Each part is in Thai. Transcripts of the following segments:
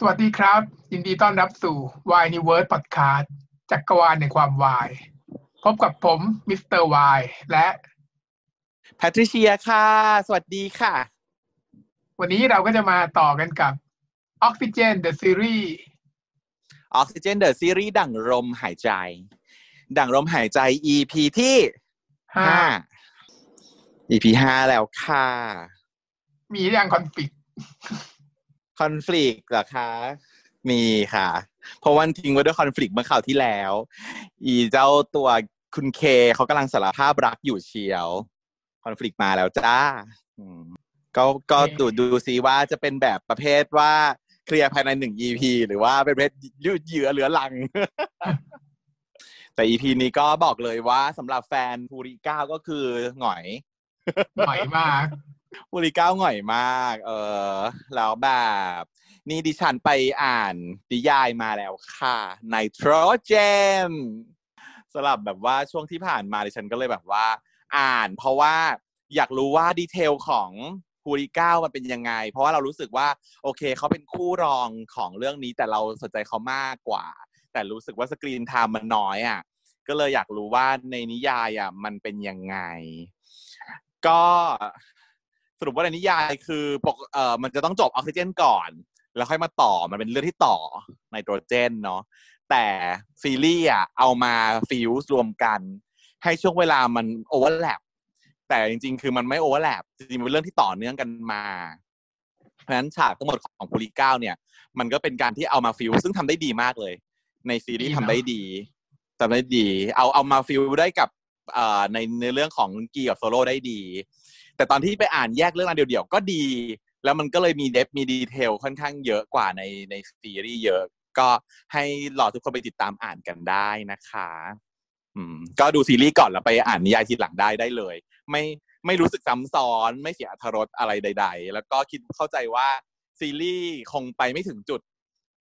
สวัสดีครับ ยินดีต้อนรับสู่ Why n e w o r d Podcast จักรวาลในความวาย พบกับผม Mister Y และแพทริเชียค่ะ สวัสดีค่ะ วันนี้เราก็จะมาต่อกันกับ Oxygen the Series Oxygen the Series ดั่งลมหายใจ ดั่งลมหายใจ EP ที่ห้าห้า EP ห้าแล้วค่ะ มีเรื่องคอนฟ lict คอน FLICT เหรอคะ มีค่ะ เพราะวันทิ้งไว้ด้วยคอน FLICT เมื่อข่าวที่แล้ว อีเจ้าตัวคุณเคเขากำลังสารภาพรักอยู่เชียว คอน FLICT มาแล้วจ้าอืมก็ก็ดูดูซิว่าจะเป็นแบบประเภทว่าเคลียร์ภายในหนึ่ง EP หรือว่าเป็นประเภทยืดเยื้อเหลือหลัง แต่ EP นี้ก็บอกเลยว่าสำหรับแฟนภูริก้าก็คือหงอย หน่อยมาก ภูริก้าหง่อยมาก เออแล้วแบบ นี่ดิฉันไปอ่านนิยายมาแล้วค่ะไนโตรเจนสำหรับแบบว่าช่วงที่ผ่านมาดิฉันก็เลยแบบว่า อ่าน เพราะว่าอยากรู้ว่า detail ของภูริก้ามันเป็นยังไง เพราะว่าเรารู้สึกว่า โอเคเขาเป็นคู่รองของเรื่องนี้ แต่เราสนใจเขามากกว่า แต่รู้สึกว่า screen time มันน้อยอะก็เลยอยากรู้ว่าในนิยายอะมันเป็นยังไง ก็ สรุปว่าในนิยายคือปกเอ่อมันจะต้องจบออกซิเจนก่อน แล้วค่อยมาต่อมันเป็นเรื่องที่ต่อไนโตรเจนเนาะแต่ซีรีส์อะเอามาฟิวส์รวมกัน ให้ช่วงเวลามัน overlap แต่จริง ๆ คือมันไม่ overlap จริงๆเป็นเรื่องที่ต่อเนื่องกันมาเพราะฉะนั้นฉากทั้งหมดของภูริก้าเนี่ย มันก็เป็นการที่เอามาฟิวซึ่งทำได้ดีมากเลย ในซีรีส์ทำได้ดีทำได้ดี เอาเอามาฟิวได้กับเอ่อในในเรื่องของกีกับโซโล่ได้ดี แต่ตอนที่ไปอ่านแยกเรื่องราวเดี่ยวๆก็ดี แล้วมันก็เลยมี depth มี detail ค่อนข้างเยอะกว่าในในซีรีส์เยอะก็ให้รอทุกคนไปติดตามอ่านกันได้นะคะอืมก็ดูซีรีส์ก่อนแล้วไปอ่านนิยายทีหลังได้ได้เลย ไม่ไม่รู้สึกซ้ำซ้อนไม่เสียอรรถรสอะไรใด ๆ แล้วก็คิดเข้าใจว่าซีรีส์คงไปไม่ถึงจุด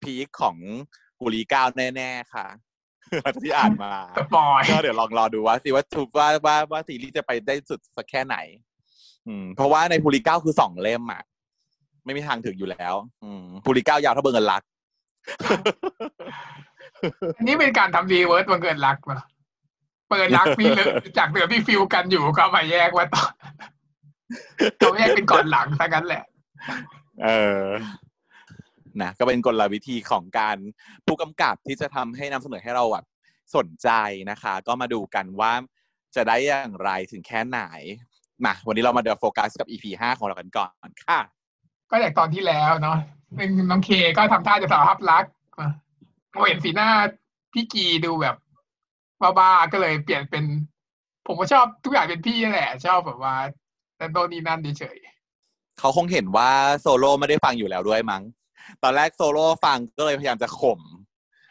peak ของภูริก้าวแน่ ๆ ค่ะหลังจากที่อ่านมา spoil ก็เดี๋ยวลองรอดูว่าสิว่าทุกว่าว่าว่าซีรีส์จะไปได้สุดสักแค่ไหน อืมเพราะว่าในภูริก้าวคือสองเล่มอะ ไม่มีทางถึงอยู่แล้ว อืมภูริก้าวยาวเท่าเบอร์เงินลัก อันนี้เป็นการทำรีเวิร์บังเกินรักมาเปิดรักพี่เลยจากเดิมที่ feel กันอยู่ก็มาแยกว่าต่อเขาแยกเป็นก่อนหลังซะงั้นแหละ เออนะก็เป็นกลวิธีของการผู้กำกับที่จะทำให้นำเสนอให้เราแบบสนใจนะคะ ก็มาดูกันว่าจะได้อย่างไรถึงแค่ไหน มาวันนี้เรามาเดี๋ยวโฟกัสกับ EP ห้าของเรากันก่อนค่ะ ก็อย่างตอนที่แล้วเนาะเป็นน้องเคก็ทำท่าจะสารภาพรักอะพอเห็นสีหน้าพี่กีดูแบบบ้าๆก็เลยเปลี่ยนเป็น ผมก็ชอบทุกอย่างเป็นพี่แหละ ชอบแบบว่าแต่โนนนี่นั่นเฉยเขาคงเห็นว่าโซโล่ไม่ได้ฟังอยู่แล้วด้วยมั้ง ตอนแรกโซโล่ฟังก็เลยพยายามจะข่ม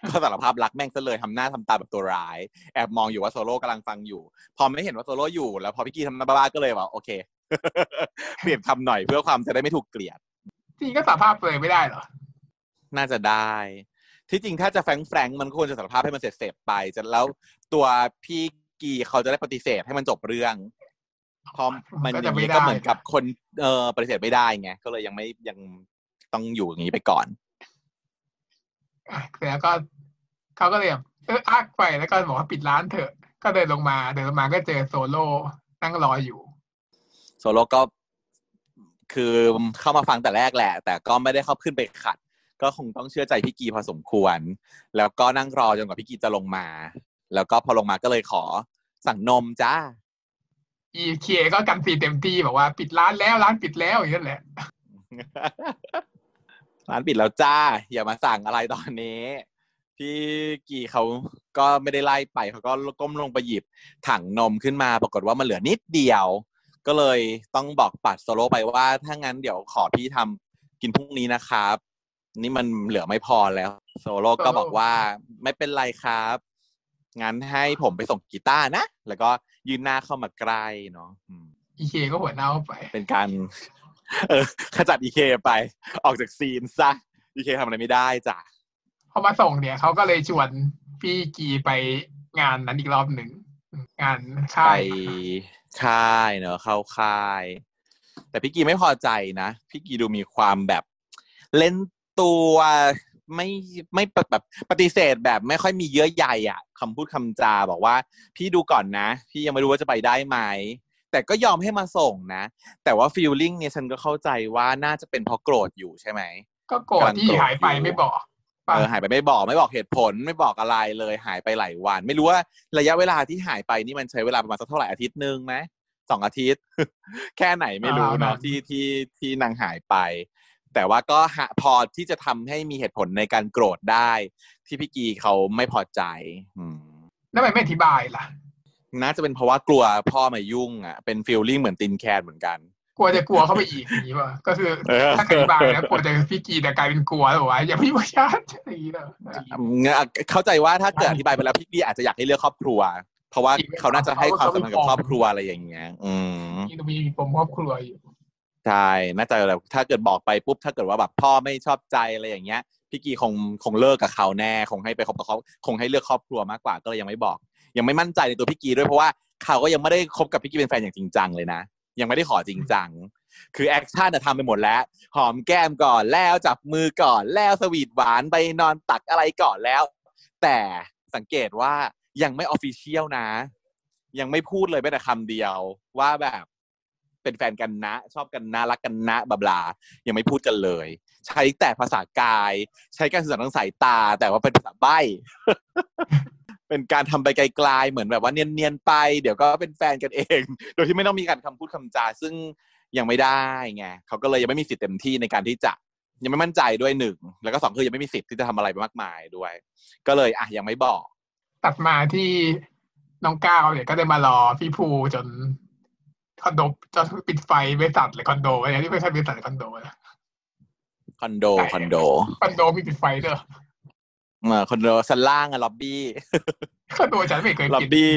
ก็สารภาพรักแม่งซะเลยทำหน้าทำตาแบบตัวร้าย แอบมองอยู่ว่าโซโล่กำลังฟังอยู่ พอไม่เห็นว่าโซโล่อยู่แล้วพอพี่กีทำหน้าบ้าๆก็เลยว่าโอเคเปลี่ยนคำหน่อยเพื่อความจะได้ไม่ถูกเกลียดๆจริงก็สารภาพเลยไม่ได้เหรอ น่าจะได้ ที่จริงถ้าจะ frank frank มันควรจะสารภาพให้มันเสร็จเสร็จๆไปจะแล้วตัวพี่กีเขาจะได้ปฏิเสธให้มันจบเรื่องเพราะมันก็อจะย่างไม่นี้ได้ก็เหมือนกับคนเออปฏิเสธไม่ได้ไงก็เลยยังไม่ยังต้องอยู่อย่างนี้ไปก่อนอะแล้วก็ เขาก็เลยแบบเอออักไปแล้วก็บอกว่าปิดร้านเถอะ ก็เดินลงมาเดินลงมาก็เจอโซโล่นั่งรออยู่ โซโลก็คือเข้ามาฟังแต่แรกแหละ แต่ก็ไม่ได้เข้าขึ้นไปขัด ก็คงต้องเชื่อใจพี่กีพอสมควร แล้วก็นั่งรอจนกว่าพี่กีจะลงมา แล้วก็พอลงมาก็เลยขอสั่งนมจ้าอีเคก็กันซีนเต็มที่บอกว่าปิดร้านแล้วร้านปิดแล้วอย่างนั้นแหละ ร้านปิดแล้วจ้า อย่ามาสั่งอะไรตอนนี้ พี่กีเขาก็ไม่ได้ไล่ไปเขาก็ก้มลงไปหยิบถังนมขึ้นมาปรากฏว่ามันเหลือนิดเดียว ก็เลยต้องบอกปัดโซโลไปว่าถ้างั้นเดี๋ยวขอพี่ทำกินพรุ่งนี้นะครับ นี่มันเหลือไม่พอแล้ว โซโลก็บอกว่าไม่เป็นไรครับงั้นให้ผมไปส่งกีตาร์นะ แล้วก็ยืนหน้าเข้ามาใกล้เนาะอืมอีเคก็หัวเน่าไป เป็นการ เออขจัดอีเคไป ออกจากซีนซะอีเคทำอะไรไม่ได้จ้ะพ อมาส่งเนี่ยเขาก็เลยชวนพี่กีไปงานนั้นอีกรอบหนึ่งงานไปค่ายค่ายเนอะเข้าค่าย แต่พี่กีไม่พอใจนะพี่กีดูมีความแบบเล่นตัวไม่ไม่แบบปฏิเสธแบบไม่ค่อยมีเยื่อใยอะคำพูดคำจาบอกว่า พี่ดูก่อนนะ พี่ยังไม่รู้ว่าจะไปได้ไหมแต่ก็ยอมให้มาส่งนะ แต่ว่าฟีลลิ่งเนี่ยฉันก็เข้าใจว่าน่าจะเป็นเพราะโกรธอยู่ใช่ไหมก็โกรธที่หายไปไม่บอก เออหายไปไม่บอกไม่บอกเหตุผลไม่บอกอะไรเลยหายไปหลายวัน ไม่รู้ว่าระยะเวลาที่หายไปนี่มันใช้เวลาประมาณสักเท่าไหร่อาทิตย์นึงไหมสองอาทิตย์ แค่ไหนไม่รู้เนาะที่ที่ที่นางหายไป แต่ว่าก็พอที่จะทำให้มีเหตุผลในการโกรธได้ ที่พี่กีเขาไม่พอใจ อืมแล้วทำไมไม่อธิบายล่ะน่าจะเป็นเพราะว่ากลัวพ่อมายุ่งอะเป็นฟีลลิ่งเหมือนตินแคนเหมือนกัน กลัวจะกลัวเข้าไปอีกอย่างนี้ป่ะก็คือเออถ้าอธิบายแล้วกลัวจะพี่กีแต่กลายเป็นกลัวหรอวะอย่าพี่ประชาติอย่างนี้เหรออืมเข้าใจว่าถ้าเกิดอธิบายไปแล้วพี่กีอาจจะอยากให้เลือกครอบครัว เพราะว่าเขาน่าจะให้ความสำคัญกับครอบครัวอะไรอย่างเงี้ย อืมนี่มีปมครอบครัวอยู่ใช่น่าจะแบบถ้าเกิดบอกไปปุ๊บถ้าเกิดว่าแบบพ่อไม่ชอบใจอะไรอย่างเงี้ยพี่กีคงคงเลิกกับเขาแน่คงให้ไปคบกับเขาคงให้เลือกครอบครัวมากกว่าก็เลยยังไม่บอก ยังไม่มั่นใจในตัวพี่กีด้วยเพราะว่าเขาก็ยังไม่ได้คบกับพี่กีเป็นแฟนอย่างจริงจังเลยนะ ยังไม่ได้ขอจริงจัง คือ action อะทำไปหมดแล้ว หอมแก้มก่อนแล้วจับมือก่อนแล้ว sweet หวานไปนอนตักอะไรก่อนแล้ว แต่สังเกตว่ายังไม่ official นะ ยังไม่พูดเลยแม้แต่คำเดียว ว่าแบบเป็นแฟนกันนะ ชอบกันนะรักกันนะ blah blah ยังไม่พูดกันเลย ใช้แต่ภาษากาย ใช้การสื่อสารทางสายตา แต่ว่าเป็นภาษาใบ้ เป็นการทำไปไกลๆเหมือนแบบว่าเนียนๆไป เดี๋ยวก็เป็นแฟนกันเอง โดยที่ไม่ต้องมีการคำพูดคำจา ซึ่งยังไม่ได้ไงเขาก็เลยยังไม่มีสิทธิ์เต็มที่ในการที่จะยังไม่มั่นใจด้วยหนึ่งแล้วก็สองคือยังไม่มีสิทธิ์ที่จะทำอะไรไปมากมายด้วย ก็เลยอะยังไม่บอก ตัดมาที่น้องก้าวเนี่ยก็ได้มารอพี่ภูจนคอนโดจนปิดไฟบริษัทหรือคอนโดอะไรที่ไม่ใช่บริษัทหรือคอนโดนะคอนโดคอนโดคอนโดมีปิดไฟด้วย เออคอนโดชั้นล่างอะล็อบบี้คอนโดฉันไม่เคยล็อปิบดบี้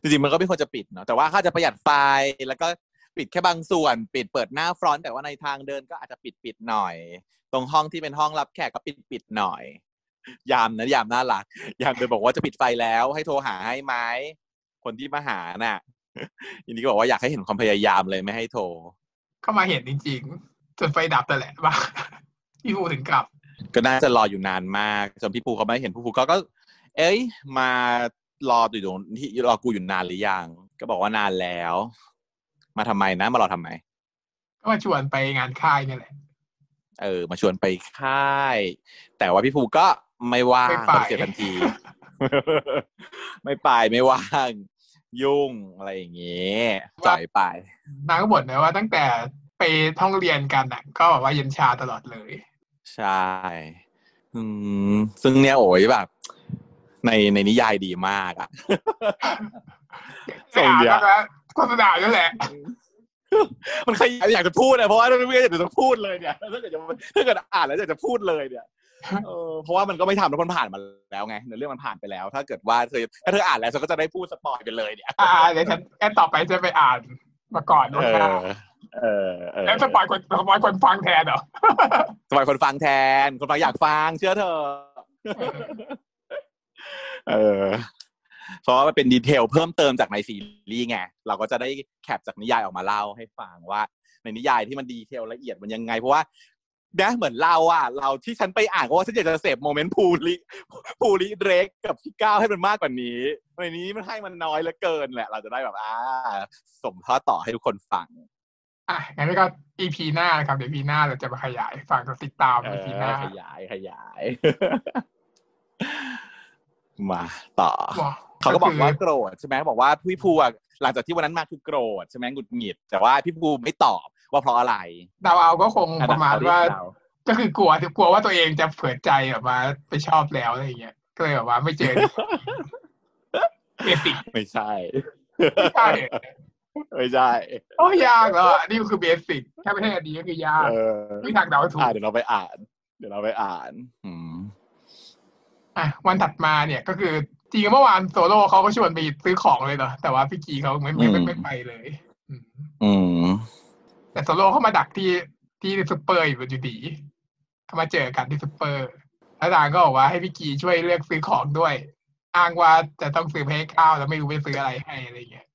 จริงๆมันก็ไม่ควรจะปิดเนาะแต่ว่าถ้าจะประหยัดไฟแล้วก็ปิดแค่บางส่วน ปิดเปิดหน้า front แต่ว่าในทางเดินก็อาจจะปิดปิดหน่อย ตรงห้องที่เป็นห้องรับแขกก็ปิดปิดหน่อย ยามนะยามน่ารักยามเดินบอกว่าจะปิดไฟแล้วให้โทรหาให้ไหมคนที่มาหาน่ะยินดีก็บอกว่าอยากให้เห็นความพยายามเลยไม่ให้โทร เข้ามาเห็นจริงๆจนไฟดับแต่นแหละว่าพี่ภูถึงกลับ ก็น่าจะรออยู่นานมากจนพี่ภูเขาไม่เห็นพี่ภูเขาก็ เอ้ย มารออยู่ตรงที่รอกูอยู่นานหรือยังก็บอกว่านานแล้ว มาทำไมนะมารอทำไม ก็มาชวนไปงานค่ายเนี่ยแหละ เออ มาชวนไปค่าย แต่ว่าพี่ภูก็ไม่ว่างไม่ไปปฏิเสธทันที ไม่ไปไม่ว่าง ยุ่งอะไรอย่างเงี้จ่อยไปนางก็บ่นนะว่าตั้งแต่ไปท่องเรียนกันอะ ก็บอกว่าเย็นชาตลอดเลย ใช่อืมซึ่งเนี่ยโอ้ยแบบ ในในนิยายดีมากอะไม่อ่านแล้วนะโฆษณาด้วยแหละ มันขยันอยากจะพูดอะเพราะว่าไม่อยากจะพูดเลยเนี่ยถ้าเกิดจะถ้าเกิดอ่านแล้วอยากจะพูดเลยเนี่ยเออเพราะว่ามันก็ไม่ทำแล้วมันผ่านมาแล้วไงเนื้อเรื่องมันผ่านไปแล้ว ถ้าเกิดว่าเธอถ้าเธออ่านแล้วฉันก็จะได้พูดสปอยไปเลยเนี่ยอ่าเดี๋ยวฉันแค่ต่อไปจะไปอ่านมาก่อนล่วงเอหน้าอ เออเออแล้ว spoilคน spoil คนฟังแทนเหรอ spoil คนฟังแทน คนฟังอยากฟังเชื่อเธอ เออเพราะว่ามันเป็น detail เพิ่มเติมจากในซีรีส์ไงเราก็จะได้ cap จากนิยายออกมาเล่าให้ฟังว่า ในนิยายที่มัน detail ละเอียดมันยังไง เพราะว่านะเหมือนเราอะ เราที่ฉันไปอ่านเพราะว่าฉันอยากจะเสพ moment ภูริภูริเดรกกับพี่ก้าวให้มันมากกว่านี้ในนี้มันให้มันน้อยเหลือเกินแหละ เราจะได้แบบอ่าส่งทอดต่อให้ทุกคนฟัง อะงั้นก็ EP หน้านะครับ เดี๋ยว EP หน้าเราจะมาขยายฟังกันติดตามเอ EP อหน้าขยายขยาย มาต่อว้าวเขาก็บอกว่าคืโกรธใช่ไหมบอกว่าพี่ภูอะหลังจากที่วันนั้นมาคือโกรธใช่ไหมหงุดหงิด แต่ว่าพี่ภูไม่ตอบว่าเพราะอะไรดาวเอาก็คงอ่ประมาณเอว่าเดก็คือกลัวกลัวว่าตัวเองจะเผื่อใจแบบว่าไปชอบแล้วอะไรอย่างเงี้ยก็เลยแบบว่าไม่เจอเบสิกไม่ใช่ไม่ใช่ ไม่ใช่โอ้ยากแล้วอะนี่คือเบสิกถ้าไม่ใช่อันนี้ก็คือยากเออไม่ทางเดาถูกอ่าเดี๋ยวเราไปอ่าน เดี๋ยวเราไปอ่านอืมอะวันถัดมาเนี่ยก็คือจริงๆเมื่อวานโซโล่เขาก็ชวนไปซื้อของเลยเนาะแต่ว่าพี่กีเขาไม่ไม่ไม่อืมไม่ไปเลยอืมอืมแต่โซโล่เขามาดักที่ที่ซุปเปอร์อยู่อยู่ดีเขามาเจอกันที่ซุปเปอร์แล้วนางก็บอกว่าให้พี่กีช่วยเลือกซื้อของด้วย อ้างว่าจะต้องซื้อไปให้ข้าวแล้วไม่รู้ไปซื้ออะไรให้อะไรเงี้ย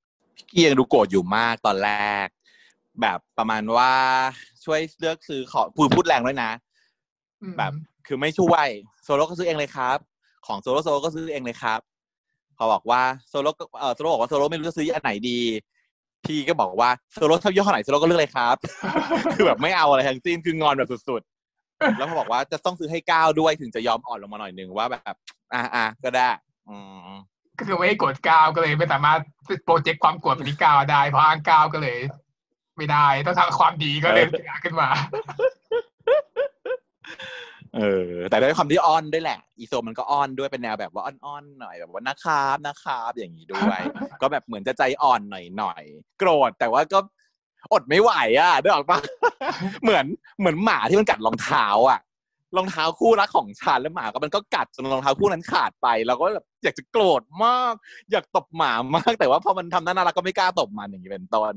พี่ยังดูโกรธอยู่มากตอนแรก แบบประมาณว่าช่วยเลือกซื้อของพูดพูดแรงด้วยนะอืมแบบคือไม่ช่วยโซโล่ก็ซื้อเองเลยครับ ของโซโล่โซโล่ก็ซื้อเองเลยครับพอบอกว่าโซโล่ก็เออโซโล่บอกว่าโซโล่ไม่รู้จะซื้ออันไหนดีพี่ก็บอกว่าโซโล่ชอบยี่ห้อไหนโซโล่ก็เลือกเลยครับ คือแบบไม่เอาอะไรทั้งสิ้นคืองอนแบบสุดๆ แล้วพอบอกว่าจะต้องซื้อให้ก้าวด้วยถึงจะยอมอ่อนลงมาหน่อยหนึ่งว่าแบบ อะอะก็ได้ อืม ก็คือไม่ให้กดก้าวก็เลยไม่สามารถ project ความกดไปที่ก้าวได้ เพราะอ้างก้าวก็เลย ไม่ได้ต้องทำความดีก็เลยชนะขึ้นมา เออ แต่ด้วยความที่อ้อนด้วยแหละ อีโซมันก็อ้อนด้วยเป็นแนวแบบว่าอ้อนๆหน่อยแบบว่านะครับนะครับอย่างนี้ด้วย ก็แบบเหมือนจะใจอ่อนหน่อยๆโกรธแต่ว่าก็อดไม่ไหวอะได้ออกปะเหมือนเหมือนหมาที่มันกัดรองเท้าอะ รองเท้าคู่รักของฉันแล้วหมาก็มันก็กัดจนรองเท้าคู่นั้นขาดไปเราก็แบบอยากจะโกรธมาก อยากตบหมามาก แต่ว่าพอมันทำหน้าน่ารักก็ไม่กล้าตบมันอย่างนี้เป็นต้น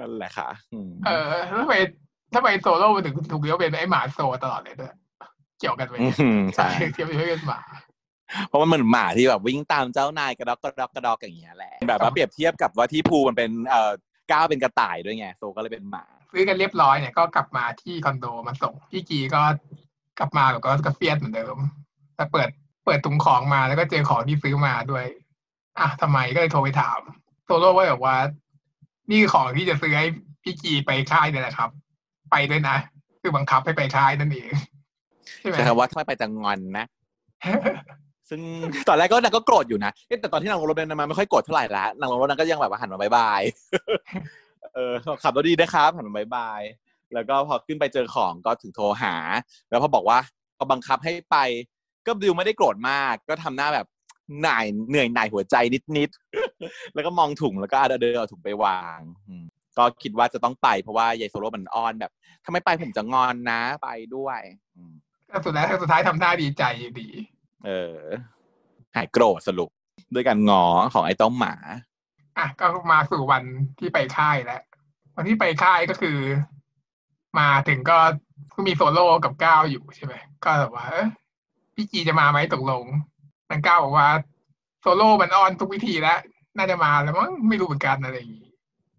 นั่นแหละค่ะอืมเออแล้วทำไมทำไมโซโล่มันถึงถูกเรียกว่าเป็นไอ้หมาโซตลอดเลยด้วยเกี่ยวกันไหมเนี่ยอืมใช่เกี่ยวกับเป็นหมาเพราะมันเหมือนหมาที่แบบวิ่งตามเจ้านายกระดอกกระดอกกระดอกอย่างเงี้ยแหละแบบว่าเปรียบเทียบกับว่าที่ภูมันเป็นเอ่อก้าวเป็นกระต่ายด้วยไงโซก็เลยเป็นหมา ซื้อกันเรียบร้อยเนี่ยก็กลับมาที่คอนโดมาส่งพี่กีก็กลับมาแบบก็กระเฟียดเหมือนเดิมแต่เปิดเปิดถุงของมาแล้วก็เจอของที่ซื้อมาด้วย อะทำไมก็เลยโทรไปถามโซโล่ว่าแบบว่า นี่คือของที่จะซื้อให้พี่กีไปค่ายเนี่ยแหละครับ ไปด้วยนะคือบังคับให้ไปค่ายนั่นเองใช่ไหมใช่คำว่าถ้าไม่ไปจะงอนนะซึ่งตอนแรกก็นางก็โกรธอยู่นะเอ๊ะแต่ตอนที่นางลงรถเดินมาไม่ค่อยโกรธเท่าไหร่ละนางลงรถนางก็ยังแบบว่าหันมาบายบาย เออขับรถดีนะครับหันมาบายบาย แล้วก็พอขึ้นไปเจอของก็ถึงโทรหา แล้วพอบอกว่าพอบังคับให้ไป ก็ดิวไม่ได้โกรธมาก ก็ทำหน้าแบบหน่ายเหนื่อยหน่ายหัวใจนิดๆแล้วก็มองถุงแล้วก็เอาเดินเอาถุงไปวางอืมก็คิดว่าจะต้องไปเพราะว่ายายโซโล่มันอ้อนแบบถ้าไม่ไปผมจะงอนนะไปด้วยอืมแต่สุดแล้วสุดท้ายทำหน้าดีใจอยู่ดี เออ หายโกรธสรุป ด้วยการงอของไอ้เต้าหมา อะก็มาสู่วันที่ไปค่ายแล้ววันที่ไปค่ายก็คือ มาถึงก็ก็มีโซโล่กับก้าวอยู่ใช่ไหมก็แบบว่าเอ้ยพี่กีจะมาไหมตกลงนางก้าวบอกว่า โซโล่มันออนทุกวิธีแล้วน่าจะมาแล้วมั้งไม่รู้เหมือนกันอะไรอย่างงี้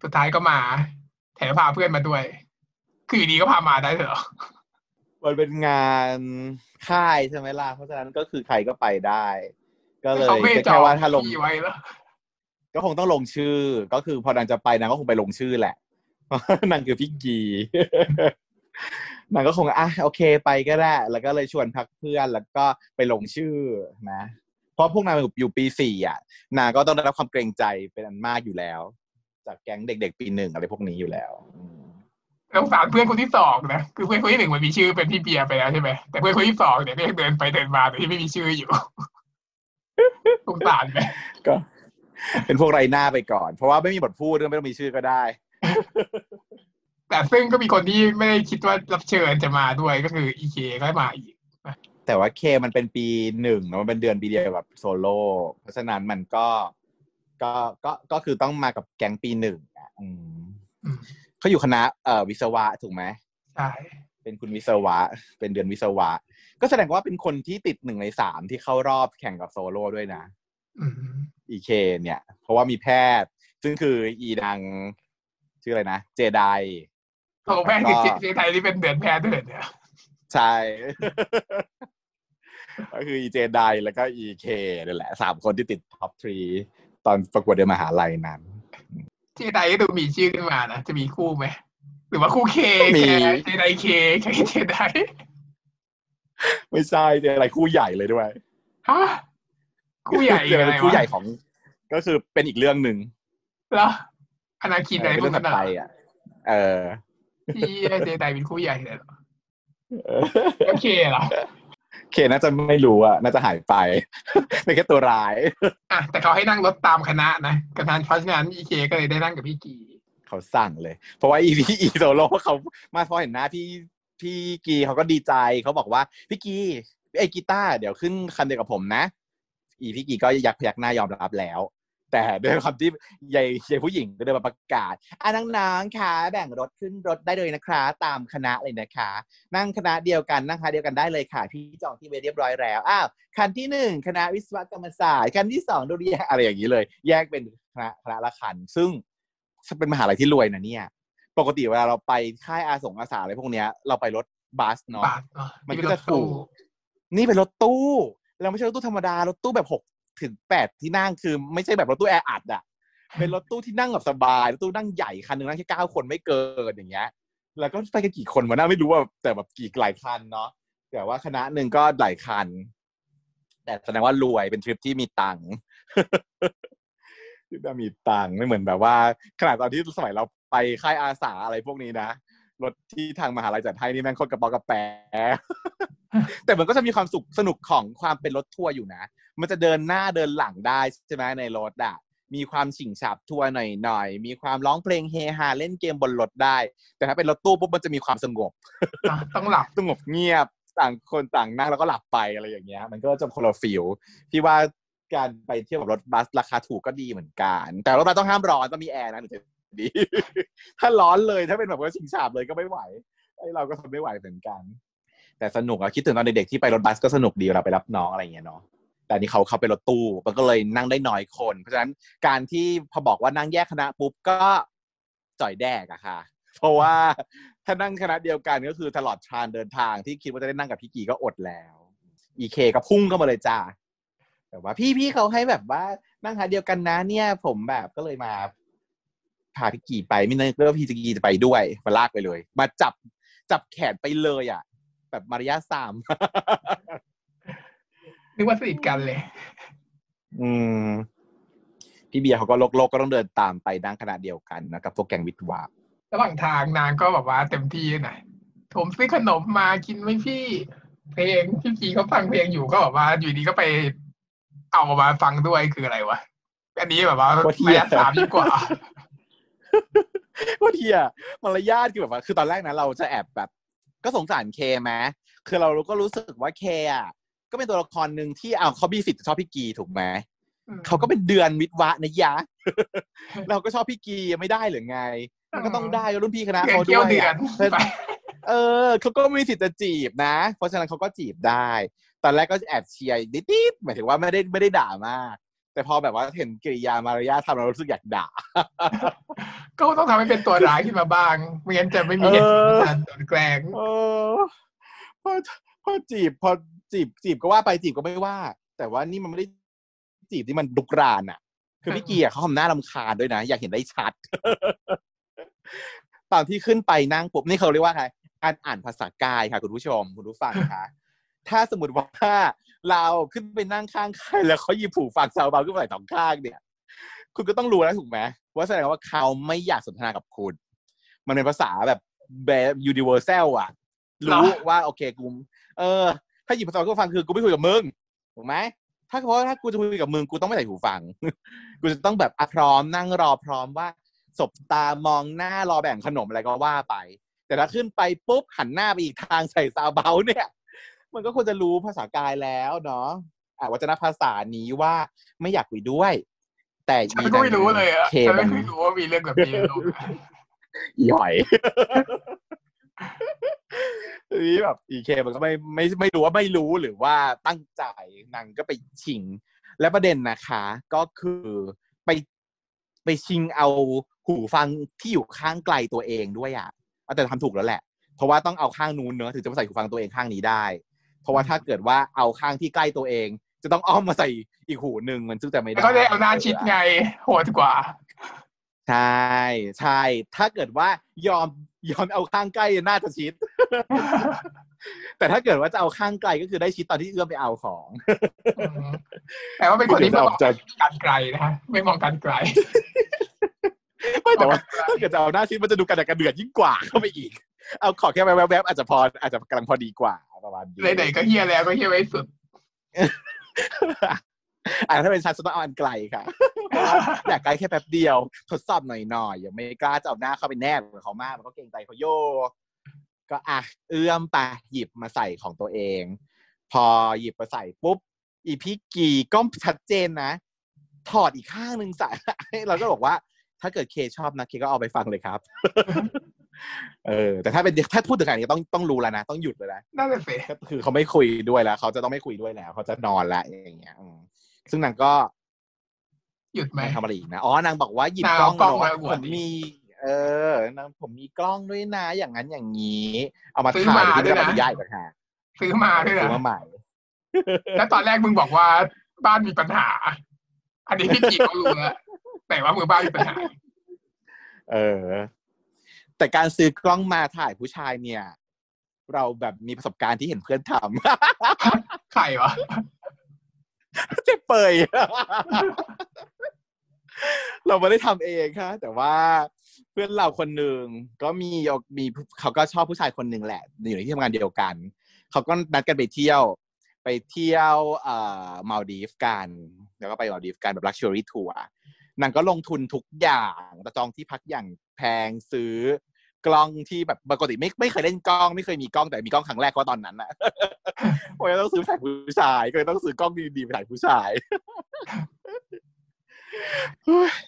สุดท้ายก็มา แถมพาเพื่อนมาด้วย คืออยู่ดีก็พามาได้เหรอมันเป็นงานค่ายใช่ไหมล่ะเพราะฉะนั้นก็คือใครก็ไปได้ ก็เลยเขาไม่ก็จอแค่งว่าถ้าลงที่ไว้แล้ว ก็คงต้องลงชื่อ ก็คือพอนางจะไปนางก็คงไปลงชื่อแหละนางคือพี่กีนางก็คงอะโอเคไปก็ได้ แล้วก็เลยชวนพักเพื่อนแล้วก็ไปลงชื่อนะ เพราะพวกนางอยู่ปีสี่อะ นางก็ต้องได้รับความเกรงใจเป็นอันมากอยู่แล้ว จากแก๊งเด็กๆปีหนึ่งอะไรพวกนี้อยู่แล้วอืมสงสารเพื่อนคนที่สองนะคือเพื่อนคนที่หนึ่งมันมีชื่อเป็นพี่เบียร์ไปแล้วใช่ไหมแต่เพื่อนคนที่สองเนี่ยก็ยังเดินไปเดินมาแต่ที่ไม่มีชื่ออยู่สงสารไหมก็ เป็นพวกไรหน้าไปก่อน เพราะว่าไม่มีบทพูดไม่ต้องมีชื่อก็ได้ แต่ซึ่งก็มีคนที่ไม่ได้คิดว่ารับเชิญจะมาด้วยก็คืออีเคก็มาอีกแต่ว่าเคมันเป็นปีหนึ่งเนอะมันเป็นเดือนปีเดียวกับโซโล่เพราะฉะนั้นมันก็ก็ก็ก็คือต้องมากับแก๊งปีหนึ่งอะอืมอืมเขาอยู่คณะเอ่อวิศวะถูกไหมใช่เป็นคุณวิศวะ เป็นเดือนวิศวะ ก็แสดงว่าเป็นคนที่ติดหนึ่งในสามที่เข้ารอบแข่งกับโซโล่ด้วยนะ อืมอีเคเนี่ย เพราะว่ามีแพทย์ ซึ่งคืออีนางชื่ออะไรนะ เจไดโอ้แพทย์คือก็เจไดที่เป็นเดือนแพทย์ด้วยเหรอเนี่ยใช่ก็คืออีเจไดแล้วก็อีเคนี่นแหละสามคนที่ติด top three ตอนประกวดเดือนมหาลัยนั้นเจไดก็ดูมีชื่อขึ้นมานะ จะมีคู่ไหม หรือว่าคู่เคมีแค่เจไดเคแค่เจไดไม่ใช่เจไดคู่ใหญ่เลยด้วยฮะ คู่ใหญ่เจไดอะไรเป็นคู่วะใหญ่ของ ก็คือเป็นอีกเรื่องหนึ่งแล้วอนาคินเออะไรอเป็นพวเรื่กองนั้ถันดเหรอไปอะเออที่เจไดเป็นคู่ใหญ่เลยเหรอเออโอเคเหรอเคน่าจะไม่รู้อะ น่าจะหายไปเป็นแค่ตัวร้ายอะแต่เขาให้นั่งรถตามคณะนะกระนั้นเพราะฉะนั้นอีเคก็เลยได้นั่งกับพี่กีเขาสั่งเลย เพราะว่าอีพีอีโซโล่เขามาพอเห็นหน้าพี่พี่กีเขาก็ดีใจเขาบอกว่าพี่กีไอ้กีตาร์เดี๋ยวขึ้นคันเดียวกับผมนะ อีพี่กีก็ยักพยักหน้ายอมรับแล้ว แต่ด้วยความที่ยายยายผู้หญิงก็เดินมาประกาศอะน้องๆค่ะแบ่งรถขึ้นรถได้เลยนะคะ ตามคณะเลยนะคะ นั่งคณะเดียวกันนั่งคณะเดียวกันได้เลยค่ะ พี่จองที่ไว้เรียบร้อยแล้วอ้าวคันที่หนึ่งคณะวิศวกรรมศาสตร์คันที่สองดุริยางค์อะไรอย่างนี้เลย แยกเป็นคณะคณะละคัน ซึ่งเป็นมหาลัยที่รวยนะเนี่ยปกติเวลาเราไปค่ายอาสงอาสาอะไรพวกเนี้ย เราไปรถบัสเนาะบาทเนาะมันที่ก็เป็นรจะถตู้ถูกนี่เป็นรถตู้ แล้วไม่ใช่รถตู้ธรรมดารถตู้แบบหกถึงแปดที่นั่งคือไม่ใช่แบบรถตู้แออัดอะเป็นรถตู้ที่นั่งแบบสบายรถตู้นั่งใหญ่คันหนึ่งนั่งแค่เก้าคนไม่เกินอย่างเงี้ย แล้วก็ไปกันกี่คนวะน่าไม่รู้ว่าแต่แบบกี่หลายคันเนาะแต่ว่าคณะหนึ่งก็หลายคัน แต่แสดงว่ารวยเป็นทริปที่มีตังค์ทริปที่มีตังค์ไม่เหมือนแบบว่า ขนาดตอนที่สมัยเราไปค่ายอาสาอะไรพวกนี้นะ รถที่ทางมหาลัยจัดให้นี่แม่งโคตรกระเป๋ากระแปะแต่มันก็จะมีความสุขสนุกของความเป็นรถทัวร์อยู่นะ มันจะเดินหน้าเดินหลังได้ใช่ไหมในรถอะมีความฉิงฉับทัวร์หน่อยๆ มีความร้องเพลงเฮฮาเล่นเกมบนรถได้ แต่ถ้าเป็นรถตู้ปุ๊บมันจะมีความสงบอะต้องหลับสงบเงียบต่างคนต่างนั่งแล้วก็หลับไปอะไรอย่างเงี้ย มันก็จะคนละฟิลพี่ว่าการไปเที่ยวกับรถบัสราคาถูกก็ดีเหมือนกัน แต่รถบัสต้องห้ามร้อนต้องมีแอร์นะถึงจะ ดี ถ้าร้อนเลยถ้าเป็นแบบว่าชิงฉาบเลยก็ไม่ไหวไอเราก็ทนไม่ไหวเหมือนกัน แต่สนุกอะคิดถึงตอนเด็กๆที่ไปรถบัสก็สนุกดีเวลาไปรับน้องอะไรอย่างเงี้ยเนาะแต่นนี่เขาเขาไปรถตู้มันก็เลยนั่งได้น้อยคน เพราะฉะนั้นการที่พอบอกว่านั่งแยกคณะปุ๊บก็จ่อยแดกอะค่ะ เพราะว่าถ้านั่งคณะเดียวกันก็คือตลอดทางเดินทางที่คิดว่าจะได้นั่งกับพี่กีก็อดแล้วอีเคก็พุ่งเข้ามาเลยจ้าแต่ว่าพี่พี่เขาให้แบบว่านั่งคณะเดียวกันนะเนี่ย ผมแบบก็เลยมา พาพี่กีไปไม่นึกว่าพี่กีจะไปด้วยมาลากไปเลย มาจับจับแขนไปเลยอะ แบบมารยาทสามนึกว่าสนิทกันเลย อืม พี่เบียร์เขาก็โลกโลกก็ต้องเดินตามไปนั่งคณะเดียวกันนะกับพวกแกงวิทย์วาระหว่างทางนางก็แบบว่าเต็มที่หน่อยผมซื้อขนมมากินไหมพี่ เพลงพี่กีเขาฟังเพลงอยู่ก็แบบว่าอยู่ดีก็ไปเอามาฟังด้วยคืออะไรวะ อันนี้แบบว่าว่าเที่ระยยะสามยิ่งกว่า ว่าเทียมารยาทคือแบบว่า คือตอนแรกนะเราจะแอบแบบ ก็สงสารเคไหมคือเราก็รู้สึกว่าเคอะก็เป็นตัวละครหนึ่งที่เอาเขามีสิทธิ์ชอบพี่กีถูกไหมเขาก็เป็นเดือนวิทย์วะนะยะ เราก็ชอบพี่กีไม่ได้หรือไงมันก็ต้องได้รุ่นพี่คณะเดือนเขาเที่ด้ยววยเดืออะนเออไปเออเขาก็มีสิทธิ์จะจีบนะ เพราะฉะนั้นเขาก็จีบได้ ตอนแรกก็แอบเชียร์นิดๆหมายถึงว่าไม่ได้ไม่ได้ด่ามาก แต่พอแบบว่าเห็นกิริยามารยาททำเรารู้สึกอยากด่า ก็ต้องทำให้เป็นตัวร้ายขึ้นมาบ้างไม่งั้นจะไม่มีเหตุผลในการโดนแกล้งเออพอพอจีบพอจีบจีบก็ว่าไปจีบก็ไม่ว่า แต่ว่านี่มันไม่ได้จีบที่มันลุกรานอะ คือพี่เกียร์เขาทำหน้าลำคาญด้วยนะ อยากเห็นได้ชัด ตอนที่ขึ้นไปนั่งปุ๊บนี่เขาเรียกว่าไงการอ่านภาษากายค่ะ คุณผู้ชม คุณผู้ฟังคะ ถ้าสมมติว่าเราขึ้นไปนั่งข้างใครแล้วเขาหยิบผูฟังซาวเบาขึ้นไปส่องข้างเนี่ย คุณก็ต้องรู้แล้วถูกไหมว่าแสดงว่าเขาไม่อยากสนทนากับคุณ มันเป็นภาษาแบบแบบยูนิเวอร์แซลอะรู้ว่าโอเคกูเออ ถ้าหยิบภาษาก็ฟังคือกูไม่คุยกับมึงถูกไหมถ้าเพราะว่าถ้ากูจะคุยกับมึงกูต้องไม่ใส่หูฟัง กูจะต้องแบบอะพร้อมนั่งรอพร้อมว่าสบตามองหน้ารอแบ่งขนมอะไรก็ว่าไป แต่ถ้าขึ้นไปปุ๊บหันหน้าไปอีกทางใส่ซาวเบาเนี่ย มันก็ควรจะรู้ภาษากายแล้วเนาะอะวัจนภาษานี้ว่าไม่อยากคุยด้วย แต่ฉันก็ไม่รู้เลยอะเคฉันมัไม่นเคยรู้ว่ามีเรื่องแบบนี้ในโลกอีหอยทีนี้แบบอีเคมันก็ไม่ไม่ไม่รู้ว่าไม่รู้หรือว่าตั้งใจนางก็ไปชิง และประเด็นนะคะ ก็คือไปไปชิงเอาหูฟังที่อยู่ข้างไกลตัวเองด้วยอะเอาแต่ทำถูกแล้วแหละ เพราะว่าต้องเอาข้างนู้นเนอะถึงจะมาใส่หูฟังตัวเองข้างนี้ได้ เพราะว่าถ้าเกิดว่าเอาข้างที่ใกล้ตัวเอง จะต้องอ้อมมาใส่อีกหูหนึ่งมันซึ่งจะไม่ได้แล้วก็ได้เอาหน้าชิดไงโหดกว่า ใช่ใช่ ถ้าเกิดว่ายอมยอมเอาข้างใกล้น่าจะชิด แต่ถ้าเกิดว่าจะเอาข้างไกลก็คือได้ชิดตอนที่เอื้อมไปเอาของอืมแต่ว่าเป็นคนที่ไม่มองจะการไกลนะฮะไม่มองการไกลไม่แต่ว่าถ้าเกิดจะเอาหน้าชิดมันจะดูกระดักกระเดือดยิ่งกว่าเข้าไปอีก เอาขอแค่แวบๆอาจจะพออาจจะกำลังพอดีกว่า ประมาณนี้ไหนๆก็เฮียแล้วก็เฮียไว้สุดอ่าถ้าเป็นฉันจะต้องเอาอันไกลค่ะอยากไกลแค่แป๊บเดียว ทดสอบหน่อยๆยังไม่กล้าจะเอาหน้าเข้าไปแนบกับเขามากมันก็เกรงใจเขาโยก็อะเอื้อมไปหยิบมาใส่ของตัวเอง พอหยิบมาใส่ปุ๊บ อีพิกกีก็ชัดเจนนะ ถอดอีกข้างหนึ่งใส่เราก็บอกว่า ถ้าเกิดเคชอบนะเคก็เอาไปฟังเลยครับ เออแต่ถ้าเป็นถ้าพูดถึงการนี้ต้องต้องรู้แล้วนะต้องหยุดเลยนะนั่นแหละสิก็คือเขาไม่คุยด้วยแล้วเขาจะต้องไม่คุยด้วยแล้วเขาจะนอนละอย่างเงี้ยอืมซึ่งนางก็ หยุดไหมไม่ทำอะไรอีกนะอ๋อนางบอกว่าหยิบนางกล้เอาองกล้องมามาอวผดมดิมี เออนางผมมีกล้องด้วยนะอย่างนั้นอย่างนี้ เอามาซื้อถ่ายมาที่ด้วยไม่นะได้อนุญาตต่างหากซื้อมาด้วยซื้อนะมาใหม่ แล้วตอนแรกมึงบอกว่าบ้านมีปัญหา อันนี้พี่กีเขารู้แล้วแต่ว่ามือบ้านมีปัญหา เออ แต่การซื้อกล้องมาถ่ายผู้ชายเนี่ย เราแบบมีประสบการณ์ที่เห็นเพื่อนทำใครวะเจ็บเปยเราไม่ได้ทำเองค่ะ แต่ว่าเพื่อนเราคนหนึ่งก็มีมีเขาก็ชอบผู้ชายคนหนึ่งแหละ อยู่ในที่ทำงานเดียวกัน เขาก็นัดกันไปเที่ยว ไปเที่ยวเอ่อมาลดีฟกัน แล้วก็ไปมาลดีฟกันแบบ luxury tourนางก็ลงทุนทุกอย่างแต่จองที่พักอย่างแพงซื้อ กล้องที่แบบปกติไม่ไม่เคยเล่นกล้อง ไม่เคยมีกล้องแต่มีกล้องครั้งแรกเพราะตอนนั้นอะโอ้ยต้องซื้อถ่ายผู้ชายก็เลยต้องซื้อกล้องดีๆไปถ่ายผู้ชาย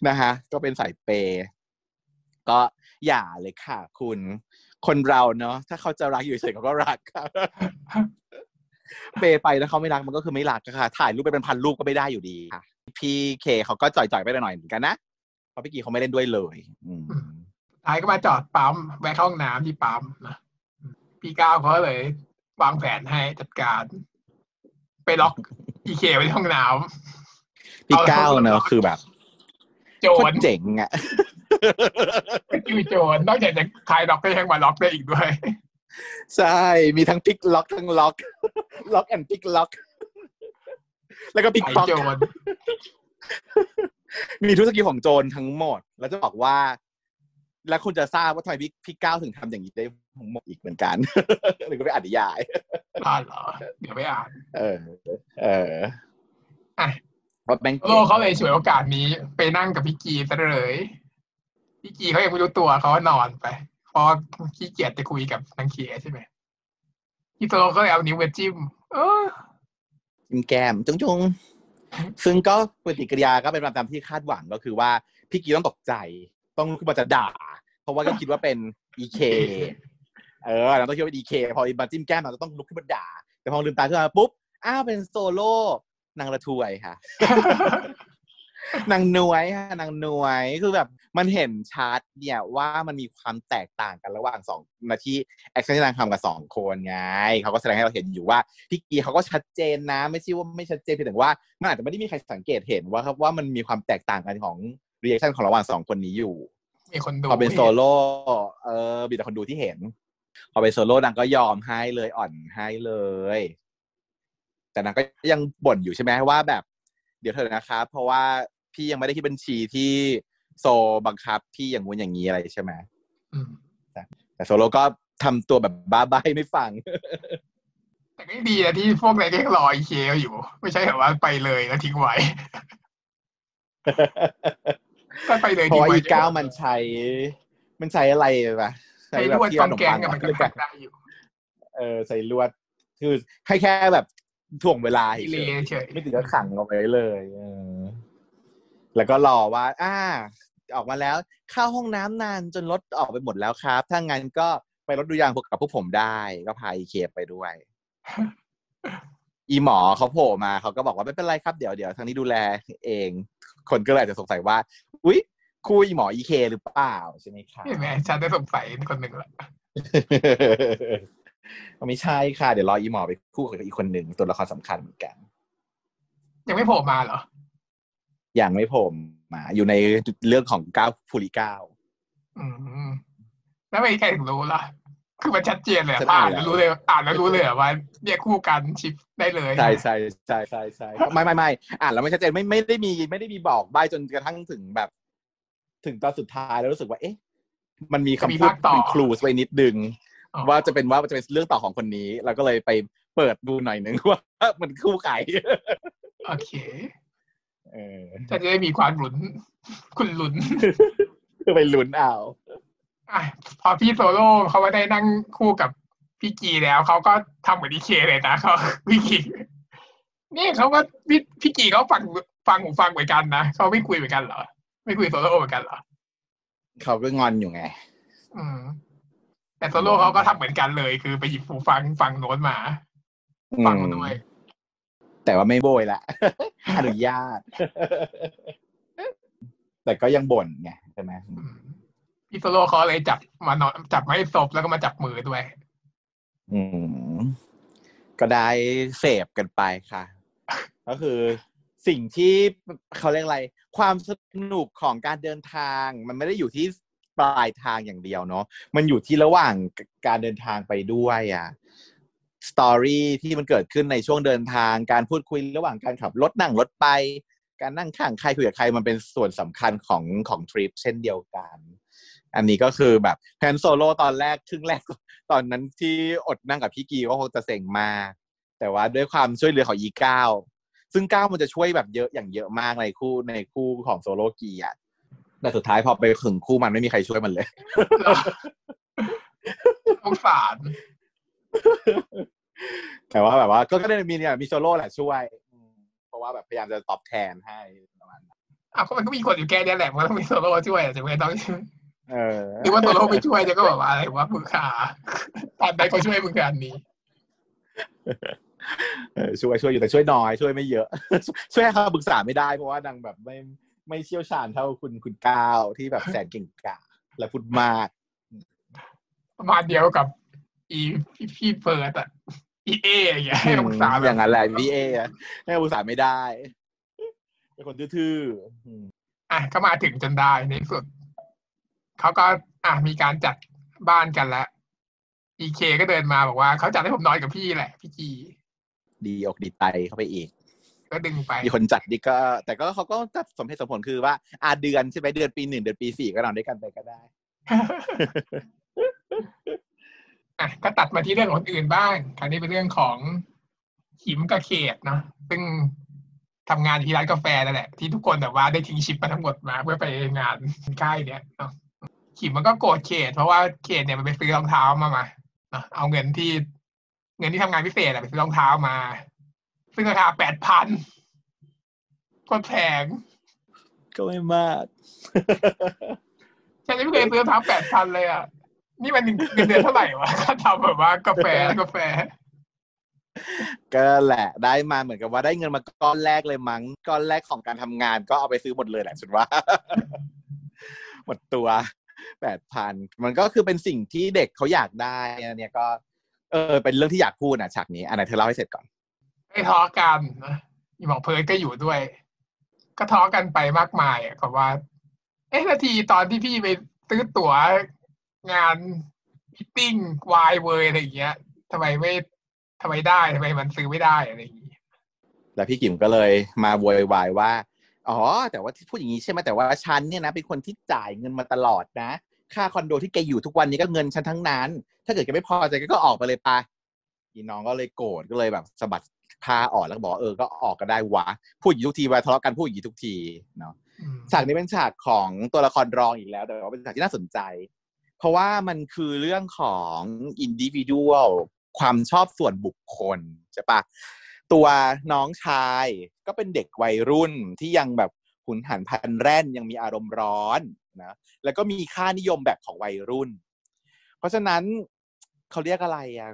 นะฮะ ก็เป็นสายเปย์ก็อย่าเลยค่ะ คุณ คนเราเนาะถ้าเขาจะรักอยู่เฉยๆเขาก็รักค่ะเปย์ไปแล้วเขาไม่รักมันก็คือไม่รักอะค่ะ ถ่ายรูปไปเป็นพันรูปก็ไม่ได้อยู่ดีค่ะพี่เคเขาก็จ่อยๆไปหน่อยเหมือนกันนะเพราะพี่กีเขาไม่เล่นด้วยเลย อืม ท้ายก็มาจอดปั๊มแวะเข้าห้องน้ำที่ปั๊มนะพี่ก้าวเขาเลยวางแผนให้จัดการ ไปล็อกอีเคไว้ที่ห้องน้พี่ก้าวเนอะคือแบบำโจโครตรเจ๋งอะคือโจรนอกจากจะคลายล็อกก็ยังมาล็อกได้อีกด้วย ใช่ มีทั้งพิกล็อกทั้งล็อก lock and pick lock แล้วก็ pickpocket โจรมีทุก skill ของโจรทั้งหมด แล้วจะบอกว่า แล้วคุณจะทราบว่าทำไมพี่พี่ก้าวถึงทำอย่างนี้ได้ทั้งหมดอีกเหมือนกันหรือก็ไปอ่านนิยายอ่านเหรอเดี๋ยวไปอ่าน เออ เอออะเพราะแบงค์โลกเขาเลยฉวยโอกาสนี้ ไปนั่งกับพี่กีซะเลย พี่กีเขายังไม่รู้ตัวเขาก็นอนไปเพราะขี้เกียจจะคุยกับนางเขียใช่ไหมพี่โซโลก็เลยเอานิ้วมาจิ้ม เออจิ้มแก้มจุงจุงซึ่งก็ปฏิกิริยาก็เป็นไปตามที่คาดหวังก็คือว่าพี่กีต้องตกใจ ต้องลุกขึ้นมาจะด่า เพราะว่าก็คิดว่าเป็นอีเคเออเราต้องคิดว่าเป็นอีเคพอมาจิ้มแก้มเราจะต้องลุกขึ้นมาด่า แต่พอลืมตาขึ้นมาปุ๊บอ้าวเป็นโซโล่นางระทวยค่ะนางนวยค่ะนางนวยคือแบบมันเห็นชัดเนี่ยว่ามันมีความแตกต่างกันระหว่างสองนาที่ action ที่นางทำกับสองคนไงเขาก็แสดงให้เราเห็นอยู่ว่าพี่กีเขาก็ชัดเจนนะ ไม่ใช่ว่าไม่ชัดเจนเพียงแต่ว่ามันอาจจะไม่ได้มีใครสังเกตเห็นว่าครับว่ามันมีความแตกต่างกันของ reaction ของระหว่างสองคนนี้อยู่มีคนดูพอเป็นโซโล่เออมีแต่คนดูที่เห็น พอเป็นโซโล่นางก็ยอมให้เลยอ่อนให้เลย แต่นางก็ยังบ่นอยู่ใช่ไหมว่าแบบ เดี๋ยวเถอะนะครับ เพราะว่าพี่ยังไม่ได้คิดบัญชีที่โซบังคับพี่อย่างงู้นอย่างนี้อะไรใช่ไหมอืมแต่โซโล่ก็ทำตัวแบบบ้าใบไม่ฟัง แต่ก็ดีนะที่พวกนายก็ยังรออีเคอยู่ ไม่ใช่แบบว่าไปเลยแล้วทิ้งไว้ ถ้าไปเลยเพราะทิ้งว่าไว้อีก้าวมันใช้ มันใช้อะไรปะใช้แบลบวดที่กของนมแกงปังกับมันอะก็ทำได้อยู่เออใส่ลวด คือให้แค่แบบถ่วงเวลาดีเฉเลยยเฉยไม่ถึงก็ขังเอาไว้เลยเออแล้วก็รอว่า อ่า ออกมาแล้วเข้าห้องน้ำนานจนรถออกไปหมดแล้วครับ ถ้างั้นก็ไปรถดูยางพวกกับพวกผมได้ ก็พาอีเคไปด้วย อีหมอเขาโผล่มาเขาก็บอกว่าไม่เป็นไรครับเดี๋ยวเดี๋ยวทางนี้ดูแลเอง คนก็เลยอาจจะสงสัยว่า อุ๊ยคู่อีหมออีเคหรือเปล่าใช่ไหมครับเห็นไหมฉันได้สงสัยคนหนึ่งละไม่ใช่ค่ะ เดี๋ยวรออีหมอไปคู่กับอีกคนหนึ่งตัวละครสำคัญเหมือนกัน ยังไม่โผล่มาเหรอ ยังไม่โผล่มา อยู่ในเรื่องของก้าวภูริก้าวอืมแล้วไม่มีใครถึงรู้ล่ะ คือมันชัดเจนเลยอะฉันอ่าอ่านนแล้วแล้วรู้เลย อ่านแล้วรู้เลยอะว่าเนี่ยคู่กันชิปได้เลยใช่ใช่ใช่ใช่ใช่ไม่ไม่ไม่อ่านแล้วไม่ชัดเจนไม่ไม่ได้มีไม่ได้มีบอกใบจนกระทั่งถึงแบบ ถึงตอนสุดท้ายแล้วรู้สึกว่า เอ๊ะ มันมีคำพูดเป็นคลูสไว้นิดนึงอ๋อว่าจะเป็นว่าจะเป็นเรื่องต่อของคนนี้ เราก็เลยไปเปิดดูหน่อยนึงว่ามันคู่ใครโอเคเออฉันจะได้มีความลุ้นคุณลุ้นคือไปลุ้นเอา อะพอพี่โซโล่เขามาได้นั่งคู่กับพี่กีแล้วเขาก็ทำเหมือนดีเคเลยนะเขาพี่กีนี่เขาก็พี่พี่กีเขาฟังฟังหูฟังเหมือนกันนะเขาไม่คุยเหมือนกันเหรอ ไม่คุยโซโล่เหมือนกันเหรอเขาก็งอนอยู่ไง อืมแต่โซโล่เขาก็ทำเหมือนกันเลย คือไปหยิบหูฟังฟังโน้นมาฟังด้วย แต่ว่าไม่โบยละอนุญาต แต่ก็ยังบ่นไงใช่ไหมอืม พี่โซโล่เขาเลยจับมานอนจับไม่ศพแล้วก็มาจับมือด้วย อืมก็ได้เสพกันไปค่ะ ก็คือสิ่งที่เขาเรียกอะไร ความสนุกของการเดินทาง มันไม่ได้อยู่ที่ปลายทางอย่างเดียวเนาะมันอยู่ที่ระหว่างการเดินทางไปด้วยอะสตอรี่ที่มันเกิดขึ้นในช่วงเดินทางการพูดคุยระหว่างการขับรถนั่งรถไป การนั่งข้างใครคุยกับใครมันเป็นส่วนสำคัญของของทริปเช่นเดียวกัน อันนี้ก็คือแบบแผนโซโล่ตอนแรกครึ่งแรกตอนนั้นที่อดนั่งกับพี่กีก็คงจะเซ็งมากแต่ว่าด้วยความช่วยเหลือของอีก้าวซึ่งก้าวมันจะช่วยแบบเยอะอย่างเยอะมากในคู่ในคู่ของโซโลกีอะแต่สุดท้ายพอไปถึงคู่มันไม่มีใครช่วยมันเลยสงสารแต่ว่าแบบว่า ก็ก็ได้มีเนี่ยมีโซโล่แหละช่วยอืมเพราะว่าแบบพยายามจะตอบแทนให้ประมาณนั้นอ้าวก็มันก็มีคนอยู่แค่เนี้ยแหละมันก็ต้องมีโซโล่ช่วยอะจะไม่ต้อง เออหรือว่าโซโล่ไม่ช่วยจะก็แบบว่าอะไรวะมือขาตอนใดเขาช่วยมึงกันนี้เออช่วยช่วยอยู่แต่ช่วยน้อยช่วยไม่เยอะ ช่วยให้คำปรึกษาไม่ได้เพราะว่านางแบบไม่ไม่เชี่ยวชาญเท่าคุณคุณก้าวที่แบบแสนเก่งกาจและพูดมากประมาณเดียวกับ อีพี่พี่เฟิร์สอะอีเออย่างเงี้ยให้คำปรึกษาแบบอย่างนั้นแหละพี่เออะให้คำปรึกษาไม่ได้เป็นคนทื่อๆอืมอะก็มาถึงจนได้ในที่สุด เขาก็อะมีการจัดบ้านกันแล้วอีเคก็เดินมาบอกว่าเขาจัดให้ผมนอนกับพี่แหละ พี่จีดีอกดีใจเข้าไปอีก ก็ดึงไปมีคนจัดดีก็ แต่ก็เขาก็จัดสมเหตุสมผลคือว่าอาเดือนใช่ไหมเดือนปีหนึ่งเดือนปีสี่ก็นอนด้วยกันไปก็ได้อะก็ตัดมาที่เรื่องของคนอื่นบ้างคราวนี้เป็นเรื่องของหิมกับเขตเนาะซึ่งทำงานที่ร้านกาแฟนั่นแหละ ที่ทุกคนแบบว่าได้ทิ้งชิปมาทั้งหมดมาเพื่อไปงานค่ายเนี่ยเนาะ หิมมันก็โกรธเขต เพราะว่าเขตเนี่ยมันไปซื้อรองเท้ามามาเนาะเอาเงินที่ เงินที่ทำงานพิเศษอะไปซื้อรองเท้ามา ซึ่งราคาแปดพันก็แพงก็ไม่มากฉันยังไม่เคยซื้อรองเท้าแปดพันเลยอะนี่มันเงินเดือนเท่าไหร่วะค่าทำแบบว่ากาแฟกาแฟ ก็แหละได้มาเหมือนกับว่าได้เงินมาก้อนแรกเลยมั้งก้อนแรกของการทำงาน ก็เอาไปซื้อหมดเลยแหละฉันว่าหมดตัว แปดพันมันก็คือเป็นสิ่งที่เด็กเขาอยากได้อันเนี่ยก็เออเป็นเรื่องที่อยากพูดนะฉากนี้อันไหนเธอเล่าให้เสร็จก่อนไอ้ทะเลาะกันนะอีหมอกเพิร์ดก็อยู่ด้วย ก็ทะเลาะกันไปมากมายอะกับว่า เอ๊ะนาทีตอนที่พี่ไปซื้อตั๋วงาน meeting วายเวยอะไรอย่างเงี้ยทำไมไม่ทำไมได้ทำไมมันซื้อไม่ได้อะไรอย่างงี้แล้วพี่กีก็เลยมาโวยวายว่า อ๋อ แต่ว่าที่พูดอย่างนี้ใช่ไหมแต่ว่าฉันเนี่ยนะเป็นคนที่จ่ายเงินมาตลอดนะ ค่าคอนโดที่แกอยู่ทุกวันนี้ก็เงินฉันทั้งนั้น ถ้าเกิดแกไม่พอใจแกก็ออกไปเลยปะอีน้องก็เลยโกรธก็เลยแบบสะบัดผ้าออกแล้วก็บอกว่าเออก็ออกก็ได้วะพูดอย่างนี้ทุกทีเวลาทะเลาะกันพูดอย่างนี้ทุกทีเนาะอืมฉากนี้เป็นฉากของตัวละครรองอีกแล้ว แต่ว่าเป็นฉากที่น่าสนใจ เพราะว่ามันคือเรื่องของอินดิวิ u a l ความชอบส่วนบุคคลใช่ปะ ตัวน้องชายก็เป็นเด็กวัยรุ่นที่ยังแบบหุนหันพลันแร่นยังมีอารมณ์ร้อนนะแล้วก็มีค่านิยมแบบของวัยรุ่น เพราะฉะนั้นเขาเรียกอะไรอะ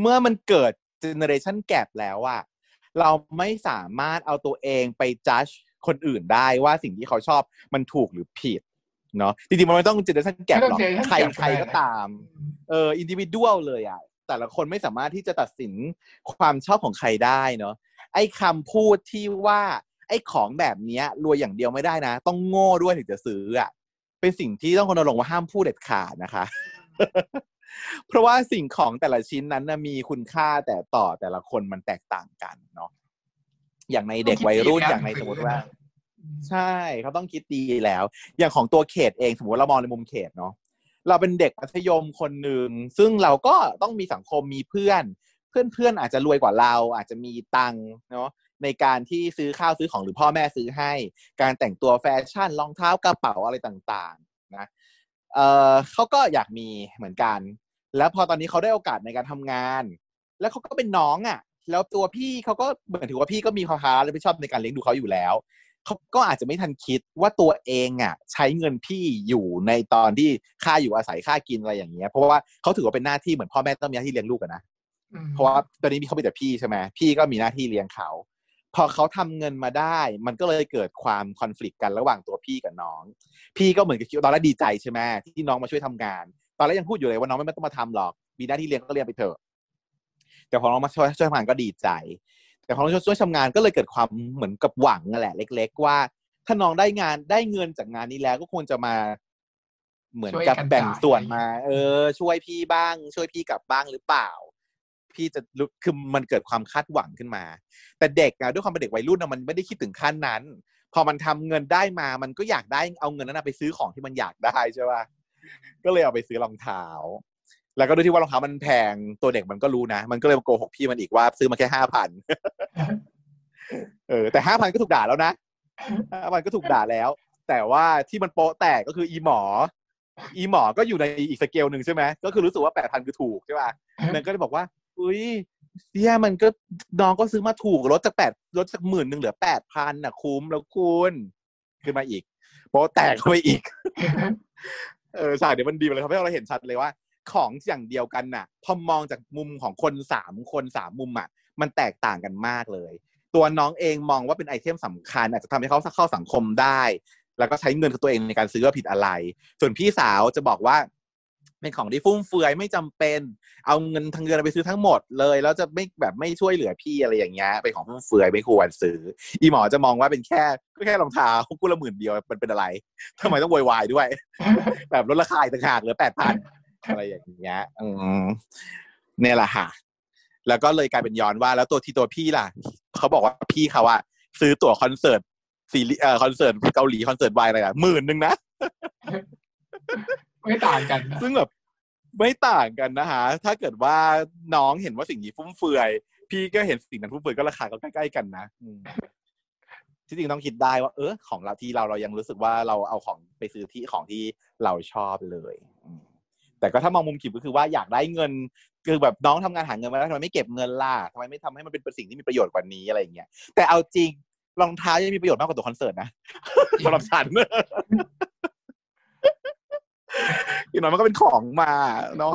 เมื่อมันเกิดเจเนอเรชันแก p แล้วอะเราไม่สามารถเอาตัวเองไปจัดคนอื่นได้ว่าสิ่งที่เขาชอบมันถูกหรือผิดเนาะจริงๆมันไม่ต้องเจเนอเรชันแก p หรอกไม่ต้อง generation ใคร gap ใครก็ตาม เอออินดิวิ u a l เลยอะ แต่ละคนไม่สามารถที่จะตัดสินความชอบของใครได้เนาะไอ้คำพูดที่ว่าไอ้ของแบบเนี้ยรวยอย่างเดียวไม่ได้นะ ต้องโง่ด้วยถึงจะซื้ออะเป็นสิ่งที่ต้องรณรงค์ว่าห้ามพูดเด็ดขาดนะคะ เพราะว่าสิ่งของแต่ละชิ้นนั้นนะมีคุณค่าแต่ต่อแต่ละคนมันแตกต่างกันเนาะอย่างในเด็กวัยรุ่นอย่างในสมมติว่า ใช่เขาต้องคิดดีแล้ว อย่างของตัวเขตเองสมมติเรามองในมุมเขตเนาะ เราเป็นเด็กมัธยมคนหนึ่งซึ่งเราก็ต้องมีสังคมมีเพื่อน เพื่อนเพื่อนๆอาจจะรวยกว่าเรา อาจจะมีตังค์เนาะในการที่ซื้อข้าวซื้อของหรือพ่อแม่ซื้อให้ การแต่งตัวแฟชั่นรองเท้ากระเป๋าอะไรต่างๆนะเออเขาก็อยากมีเหมือนกัน แล้วพอตอนนี้เขาได้โอกาสในการทำงาน แล้วเขาก็เป็นน้องอะ่ะ แล้วตัวพี่เขาก็เหมือนถือว่าพี่ก็มีความรับผิดชอบในการเลี้ยงดูเขาอยู่แล้ว เขาก็อาจจะไม่ทันคิดว่าตัวเองอะใช้เงินพี่อยู่ในตอนที่ค่าอยู่อาศัยค่ากินอะไรอย่างเงี้ย เพราะว่าเขาถือว่าเป็นหน้าที่เหมือนพ่อแม่ต้องมีหน้าที่เลี้ยงลูกอะนะอืมเพราะว่าตอนนี้มีเขาเป็นแต่พี่ใช่ไหมพี่ก็มีหน้าที่เลี้ยงเขาพพอเขาทำเงินมาได้ มันก็เลยเกิดความคอน FLICT กันระหว่างตัวพี่กับน้อง พี่ก็เหมือนกับคิดว่าตอนแรกดีใจใช่ไหมที่น้องมาช่วยทำงาน ตอนแรกยังพูดอยู่เลยว่าน้องไม่ต้องมาทำหรอกมีหน้าที่เรียนก็เรียนไปเถอะแต่พอน้องมาช่วยช่วยทำงานก็ดีใจ แต่พอน้องช่วยทำงานก็เลยเกิดความเหมือนกับหวังนั่นแหละ เล็ก ๆ ว่า ถ้าน้องได้งานได้เงินจากงานนี้แล้วก็ควรจะมาเหมือนกับแบ่งส่วนมา เออ ช่วยพี่บ้าง ช่วยพี่กลับบ้างหรือเปล่า พี่จะคือมันเกิดความคาดหวังขึ้นมา แต่เด็กอะด้วยความเป็นเด็กวัยรุ่นอะมันไม่ได้คิดถึงขั้นนั้น พอมันทำเงินได้มา มันก็อยากได้เอาเงินนั้นไปซื้อของที่มันอยากได้ใช่ป่ะก็เลยเอาไปซื้อรองเท้า แล้วก็ด้วยที่ว่ารองเท้ามันแพงตัวเด็กมันก็รู้นะ มันก็เลยมาโกหกพี่มันอีกว่าซื้อมาแค่ห้าพันเออแต่ห้าพันก็ถูกด่าแล้วนะห้าพันก็ถูกด่าแล้ว แต่ว่าที่มันโป๊ะแตกก็คืออีหมอ อีหมอก็อยู่ในอีกสเกลหนึ่งใช่ไหมก็คือรู้สึกว่าแปดพันคือถูกใช่ป่ะมันก็เลยบอกว่า อุ้ยเนี่ยมันก็น้องก็ซื้อมาถูกลดจากแปดลดจากหมื่นหนึ่งเหลือแปดพันน่ะคุ้มแล้วคุณขึ้นมาอีกโป๊ะแตกเข้าไปอีก เออฉากเดี๋ยวมันดีเลยทำให้เราเห็นชัดเลยว่า ของอย่างเดียวกันน่ะ พอมองจากมุมของคนสามคนสามมุมอะมันแตกต่างกันมากเลย ตัวน้องเองมองว่าเป็นไอเทมสำคัญ อาจจะทำให้เขาเข้าสังคมได้ แล้วก็ใช้เงินของตัวเองในการซื้อว่าผิดอะไร ส่วนพี่สาวจะบอกว่าเป็นของที่ฟุ่มเฟือยไม่จำเป็น เอาเงินทางเงินไปซื้อทั้งหมดเลย แล้วจะไม่แบบไม่ช่วยเหลือพี่อะไรอย่างเงี้ยเป็นของฟุ่มเฟือยไม่ควรซื้อ อีหมอจะมองว่าเป็นแค่ก็แค่รองเท้ากูละหมื่นเดียวมันเป็นอะไรทำไมต้องโวยวายด้วย แบบลดราคาต่างหากเหลือแปดพัน อะไรอย่างเงี้ยอืมเนี่ยแหละค่ะ แล้วก็เลยกลายเป็นย้อนว่า แล้วตัวที่ตัวพี่ล่ะ เขาบอกว่าพี่เขาอะซื้อตั๋วคอนเสิร์ตซีรีส์เอ่อคอนเสิร์ตเกาหลีคอนเสิร์ตวายอะไรอะหมื่นหนึ่งนะ ไม่ต่างกันนะซึ่งแบบไม่ต่างกันนะคะถ้าเกิดว่าน้องเห็นว่าสิ่งนี้ฟุ่มเฟือย พี่ก็เห็นสิ่งนั้นฟุ่มเฟือยก็ราคาก็ใกล้ๆกันนะอืมที่จริงต้องคิดได้ว่า เออของเราที่เราเรายังรู้สึกว่าเราเอาของไปซื้อที่ของที่เราชอบเลย อืม แต่ก็ถ้ามองมุมขีดก็คือว่าอยากได้เงิน คือแบบน้องทำงานหาเงินมาแล้วทำไมไม่เก็บเงินล่ะทำไมไม่ทำให้มันเป็นสิ่งที่มีประโยชน์กว่านี้อะไรอย่างเงี้ยแต่เอาจริงรองเท้ายังมีประโยชน์มากกว่าตัวคอนเสิร์ตนะสำหรับฉันอย่างน้อยมันก็เป็นของมาเนาะ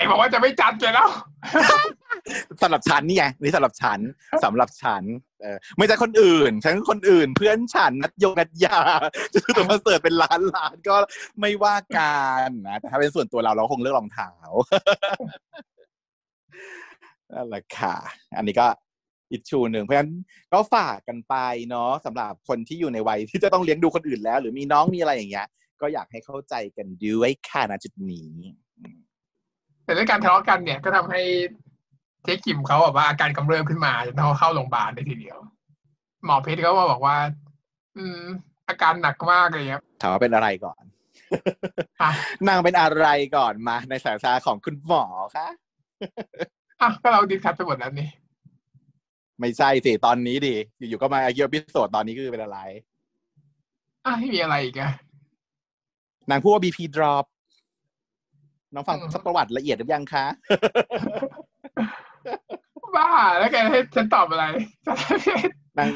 ไอ้บอกว่าจะไม่จัดเลยแล้วสำหรับฉันนี่ไงนี่สำหรับฉันสำหรับฉันเออไม่ใช่คนอื่น ฉันคนอื่น เพื่อนฉันนัดโยนัดยาจะซื้อตัวคอนเสิร์ตเป็นล้านล้านก็ไม่ว่ากันนะแต่ถ้าเป็นส่วนตัวเราเราคงเลือกรองเท้านั่นแหละค่ะ อันนี้ก็อีกชูหนึ่งเพราะฉะนั้นก็ฝากกันไปเนาะสำหรับคนที่อยู่ในวัยที่จะต้องเลี้ยงดูคนอื่นแล้ว หรือมีน้องมีอะไรอย่างเงี้ย ก็อยากให้เข้าใจกันด้วยค่ะณจุดนี้ แต่ด้วยการทะเลาะกันเนี่ยก็ทำให้เจ๊กิมเขาแบบว่าอาการกำเริบขึ้นมาจนต้องเข้าโรงพยาบาลได้ทีเดียว หมอเพชรก็มาบอกว่า อืม อาการหนักมากเลยครับถามว่าเป็นอะไรก่อนอะนางเป็นอะไรก่อนมา ในสายตาของคุณหมอคะอะก็เรา discuss ไปหมดแล้วนี่ไม่ใช่สิตอนนี้ดิอยู่ๆก็มา acute episode ตอนนี้คือเป็นอะไรอะไม่มีอะไรอีกอะนางพูดว่า BP drop น้องฟังอืมซักประวัติละเอียดหรือยังคะบ้าแล้วแกให้ฉันตอบอะไรนาง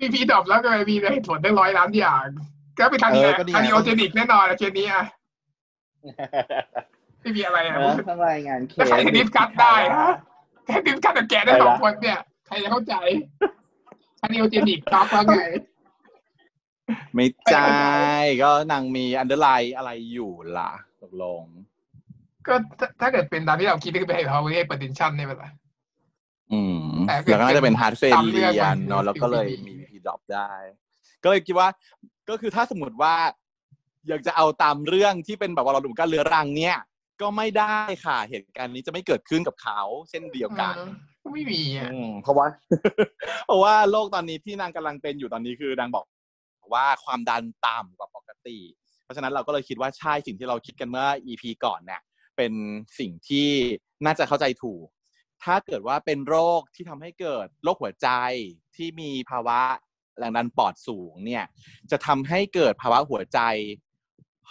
BP drop แล้วก็มีเหตุผลตั้งร้อยล้านอย่าง ก็ไปทางเอนี้อก็นี่ไงทาง neurogenic แน่นอนอะเคสนี้อะไม่มีอะไรอะทำรายงานเคสแล้วใครจะ discuss ได้ฮะแค่ discussกับแกได้สองคนเนี่ย ใครจะเข้าใจทาง neurogenic shock ว่าไงไม่ใช่ก็นางมี underlying อะไรอยู่ล่ะตกลง ก็ถ้าถ้าเกิดเป็นตามที่เราคิดก็คือเป็น hypertension เนี่ยเป็นไรอืมแต่แล้วก็น่าจะเป็น heart failure ตามเรื่องมันเนาะแล้วก็เลย BP มี BP drop ได้ ก็เลยคิดว่า ก็คือถ้าสมมติว่า อยากจะเอาตามเรื่องที่เป็นแบบว่าเราดูการเรื้อรังเนี่ย ก็ไม่ได้ค่ะ เหตุการณ์นี้จะไม่เกิดขึ้นกับเขาเช่นเดียวกันเออก็ไม่มีอะอืมเพราะว่า เพราะว่าโลกตอนนี้ที่นางกำลังเป็นอยู่ตอนนี้คือนางบอกว่าความดันต่ำกว่าปกติ เพราะฉะนั้นเราก็เลยคิดว่าใช่สิ่งที่เราคิดกันเมื่อ EP ก่อนเนี่ย เป็นสิ่งที่น่าจะเข้าใจถูก ถ้าเกิดว่าเป็นโรคที่ทำให้เกิดโรคหัวใจที่มีภาวะแรงดันปอดสูงเนี่ย จะทำให้เกิดภาวะหัวใจ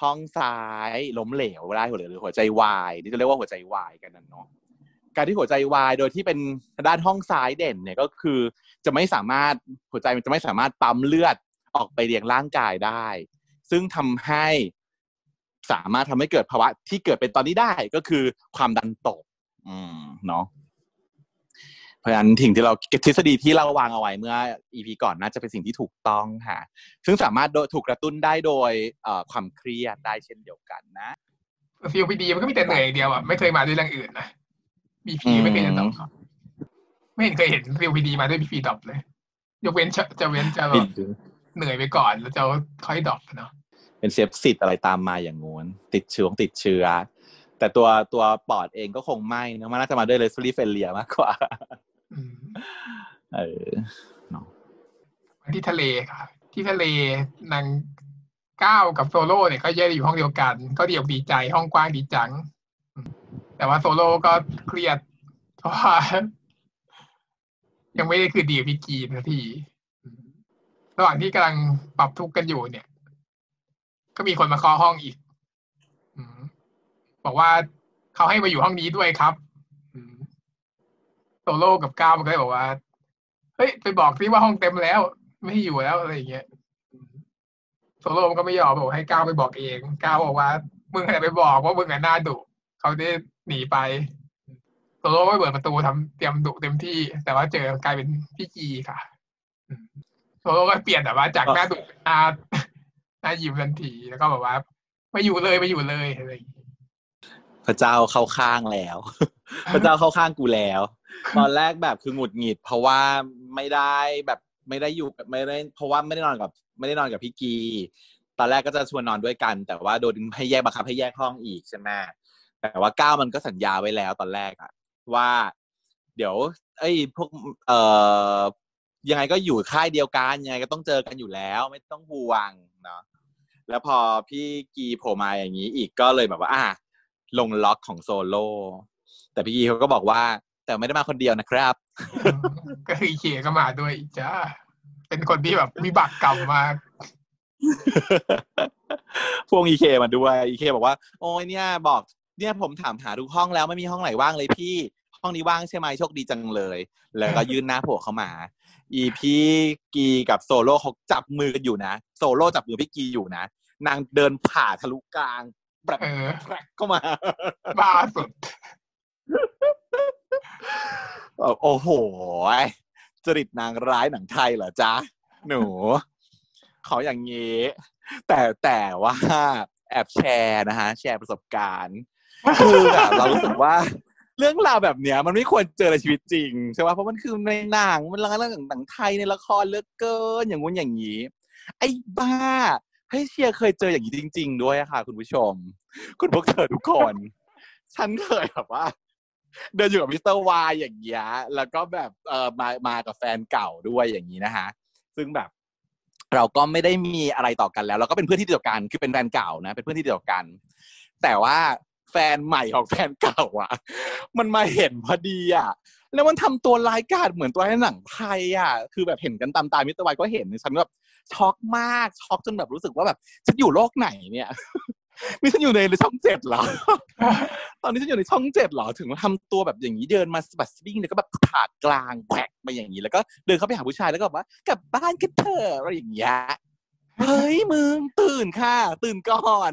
ห้องซ้ายล้มเหลวได้หรือหัวใจวายที่จะเรียกว่าหัวใจวายกันนั่นเนาะการที่หัวใจวายโดยที่เป็นด้านห้องซ้ายเด่นเนี่ยก็คือจะไม่สามารถหัวใจมันจะไม่สามารถปั๊มเลือดออกไปเลี้ยงร่างกายได้ ซึ่งทำให้ สามารถทำให้เกิดภาวะที่เกิดเป็นตอนนี้ได้ก็คือความดันตก อืมเนาะราะฉะนั้นสิ่งที่เราทฤษฎีที่เราวางเอาไว้เมื่อ EP ก่อนน่าจะเป็นสิ่งที่ถูกต้องค่ะ ซึ่งสามารถโดยถูกกระตุ้นได้โดยเอ่อความเครียดได้เช่นเดียวกันนะฟิลพีดีมันก็มีแต่เหนื่อยอย่างเดียวอะไม่เคยมาด้วยเรื่องอื่นนะBP ไม่เคยจะตอบไม่เห็นเคยเห็น COPD มาด้วย BP drop เลย ยกเว้นจะจะเว้นจะแบบเหนื่อยไปก่อนแล้วจะค่อย drop เนาะ เป็น sepsis อะไรตามมาอย่างงู้นติดเชื้อติดเชื้อ แต่ตัวตัวปอดเองก็คงไม่นะมันน่าจะมาด้วย respiratory failure มากกว่าอืมเออที่ทะเลค่ะ ที่ทะเลนางก้าวกับโซโล่เนี่ยก็แยกอยู่ห้องเดียวกัน ก็เดียวดีใจห้องกว้างดีจังอืมแต่ว่าโซโล่ก็เครียดเพราะว่ายังไม่ได้คือดีกับพี่กีนสักทีอืมระหว่างที่กำลังปรับทุกข์กันอยู่เนี่ย ก็มีคนมาเคาะห้องอีกบอกว่าเขาให้มาอยู่ห้องนี้ด้วยครับโซโล่กับก้าวมันก็เลยบอกว่า เฮ้ยไปบอกซิว่าห้องเต็มแล้ว ไม่ให้อยู่แล้วอะไรอย่างเงี้ยโซโล่มันก็ไม่ยอมบอกให้ก้าวไปบอกเองก้าวบอกว่า มึงอะไรไปบอกว่ามึงอะหน้าดุเขาจะได้หนีไปโซโล่ก็เปิดประตูทำเตรียมดุเต็มที่ แต่ว่าเจอกลายเป็นพี่กีค่ะโซโล่ก็เปลี่ยนแบบว่าจากหน้าดุเป็นหน้า หน้ายิ้มทันทีแล้วก็แบบว่าไม่อยู่เลยไม่อยู่เลยอะไรอย่างเงี้ยพระเจ้าเข้าข้างแล้ว พระเจ้าเข้าข้างกูแล้ว ตอนแรกแบบคือหงุดหงิด เพราะว่าไม่ได้แบบไม่ได้อยู่กับไม่ได้ เพราะว่าไม่ได้นอนกับ ไม่ได้นอนกับพี่กี ตอนแรกก็จะชวนนอนด้วยกัน แต่ว่าโดนให้แยกบังคับให้แยกห้องอีกใช่ไหมแต่ว่าก้าวมันก็สัญญาไว้แล้วตอนแรกอะว่า เดี๋ยวเอ้ยพวกเอ่อยังไงก็อยู่ค่ายเดียวกันยังไงก็ต้องเจอกันอยู่แล้ว ไม่ต้องห่วงเนาะ แล้วพอพี่กีโผล่มาอย่างนี้อีกก็เลยแบบว่า อะลงล็อกของโซโล่แต่พี่กีเขาก็บอกว่า แต่ไม่ได้มาคนเดียวนะครับ ก็คือเคก็มาด้วยอีกจ้าเป็นคนที่แบบวิบากกรรมมากพวกอีเคมาด้วยอีเคบอกว่า โอ้ยเนี่ย บอก เนี่ยผมถามหาทุกห้องแล้วไม่มีห้องไหนว่างเลยพี่ ห้องนี้ว่างใช่ไหมโชคดีจังเลย แล้วก็ยื่นหน้าโผล่เข้ามา อีพี่กีกับโซโล่เขาจับมือกันอยู่นะ โซโล่จับมือพี่กีอยู่นะ นางเดินผ่าทะลุกลางแบบเออแปรกเข้ามาบ้าสุดโอ้โห จริตนางร้ายหนังไทยเหรอจ๊ะ หนูเขาอย่างนี้ แต่แต่ว่าแอบแชร์นะฮะ แชร์ประสบการณ์ คือแบบเรารู้สึกว่า เรื่องราวแบบเนี้ย มันไม่ควรเจอในชีวิตจริงใช่ไหมเพราะมันคือในหนังมันเรื่องหนังไทยในละครเลือกเกินอย่างงู้นอย่างนี้ ไอ้บ้าให้เชียร์เคยเจออย่างนี้จริง ๆ ด้วยค่ะ คุณผู้ชม คุณพวกเธอทุกคน ฉันเคยแบบว่า เดินอยู่กับมิสเตอร์วายอย่างเงี้ยแล้วก็แบบเออมามากับแฟนเก่าด้วยอย่างนี้นะฮะซึ่งแบบเราก็ไม่ได้มีอะไรต่อกันแล้ว เราก็เป็นเพื่อนที่ดีต่อกันคือเป็นแฟนเก่านะ เป็นเพื่อนที่ดีต่อกัน แต่ว่า แฟนใหม่ของแฟนเก่าอะ มันมาเห็นพอดีอะ แล้วมันทำตัวร้ายกาจเหมือนตัวในหนังไทยอะ คือแบบเห็นกันตามตามิสเตอร์วายก็เห็นฉันแบบช็อกมากช็อกจนแบบรู้สึกว่าแบบฉันอยู่โลกไหนเนี่ยนี่ฉันอยู่ในช่องเจ็ดเหรอ ตอนนี้ฉันอยู่ในช่องเจ็ดเหรอ ถึงมาทำตัวแบบอย่างนี้เดินมาสะบัดสะบิ้งแล้วก็แบบผ่ากลางแขวกมาอย่างนี้ แล้วก็เดินเข้าไปหาผู้ชายแล้วก็บอกว่ากลับบ้านกันเถอะอะไรอย่างเงี้ย เฮ้ยมึงตื่นค่ะ ตื่นก่อน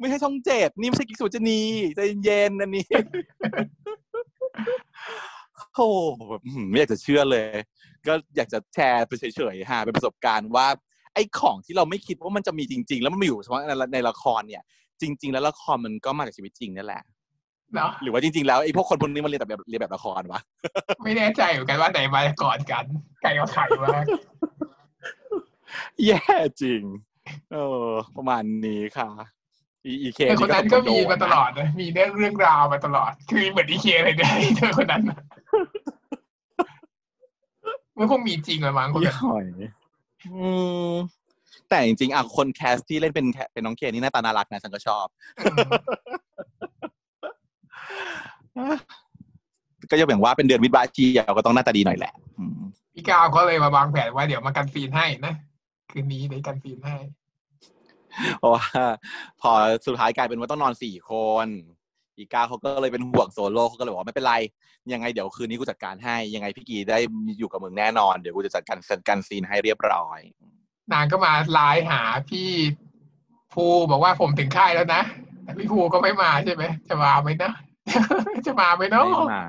ไม่ใช่ช่องเจ็ดนี่ไม่ใช่กิกสุจนีใจเย็นๆอันนี้โอ้แบบอื้อหือไม่อยากจะเชื่อเลย ก็อยากจะแชร์ไปเฉยๆฮะเป็นประสบการณ์ว่า ไอ้ของที่เราไม่คิดว่ามันจะมีจริง ๆ แล้วมันมาอยู่เฉพาะในในละครเนี่ย จริง ๆ แล้วละครมันก็มาจากชีวิตจริงนั่นแหละเนาะหรือว่าจริงๆแล้วไอ้พวกคนพวกนี้มันเรียนแบบเรียนแบบละครวะไม่แน่ใจเหมือนกันว่าไหนมาก่อนกันไก่กับไข่มากแย่จริง เออ ประมาณนี้ค่ะ อีอีเคแต่คนนั้นก็มีมาตลอดดนะมีเรื่องเรื่องราวมาตลอด คือเหมือนอีเคเลยเนี่ยเธอคนนั้นน่ะมันคงมีจริงละมั้งคนยี่นั้นหอยอืมแต่จริงๆอะคนแคสที่เล่นเป็นแคเป็นน้องเคนี่หน้าตาน่ารักนะฉันก็ชอบอืมก็ยังอย่างว่าเป็นเดือนวิทย์บาชีเราก็ต้องหน้าตาดีหน่อยแหละอืมพี่ก้าวก็เลยมาวางแผนว่าเดี๋ยวมากันซีนให้นะ คืนนี้เดี๋ยวกันซีนให้ เพราะว่าพอสุดท้ายกลายเป็นว่าต้องนอนสี่คน อีกาเขาก็เลยเป็นห่วงโซโล่เขาก็เลยบอกว่าไม่เป็นไร ยังไงเดี๋ยวคืนนี้กูจัดการให้ ยังไงพี่กีได้อยู่กับมึงแน่นอน เดี๋ยวกูจะจัดการจัดการซีนให้เรียบร้อย นางก็มาไลน์หาพี่ภูบอกว่าผมถึงค่ายแล้วนะแต่พี่ภูก็ไม่มาใช่ไหมจะมาไหมนะ จะมาไหมเนาะไม่มา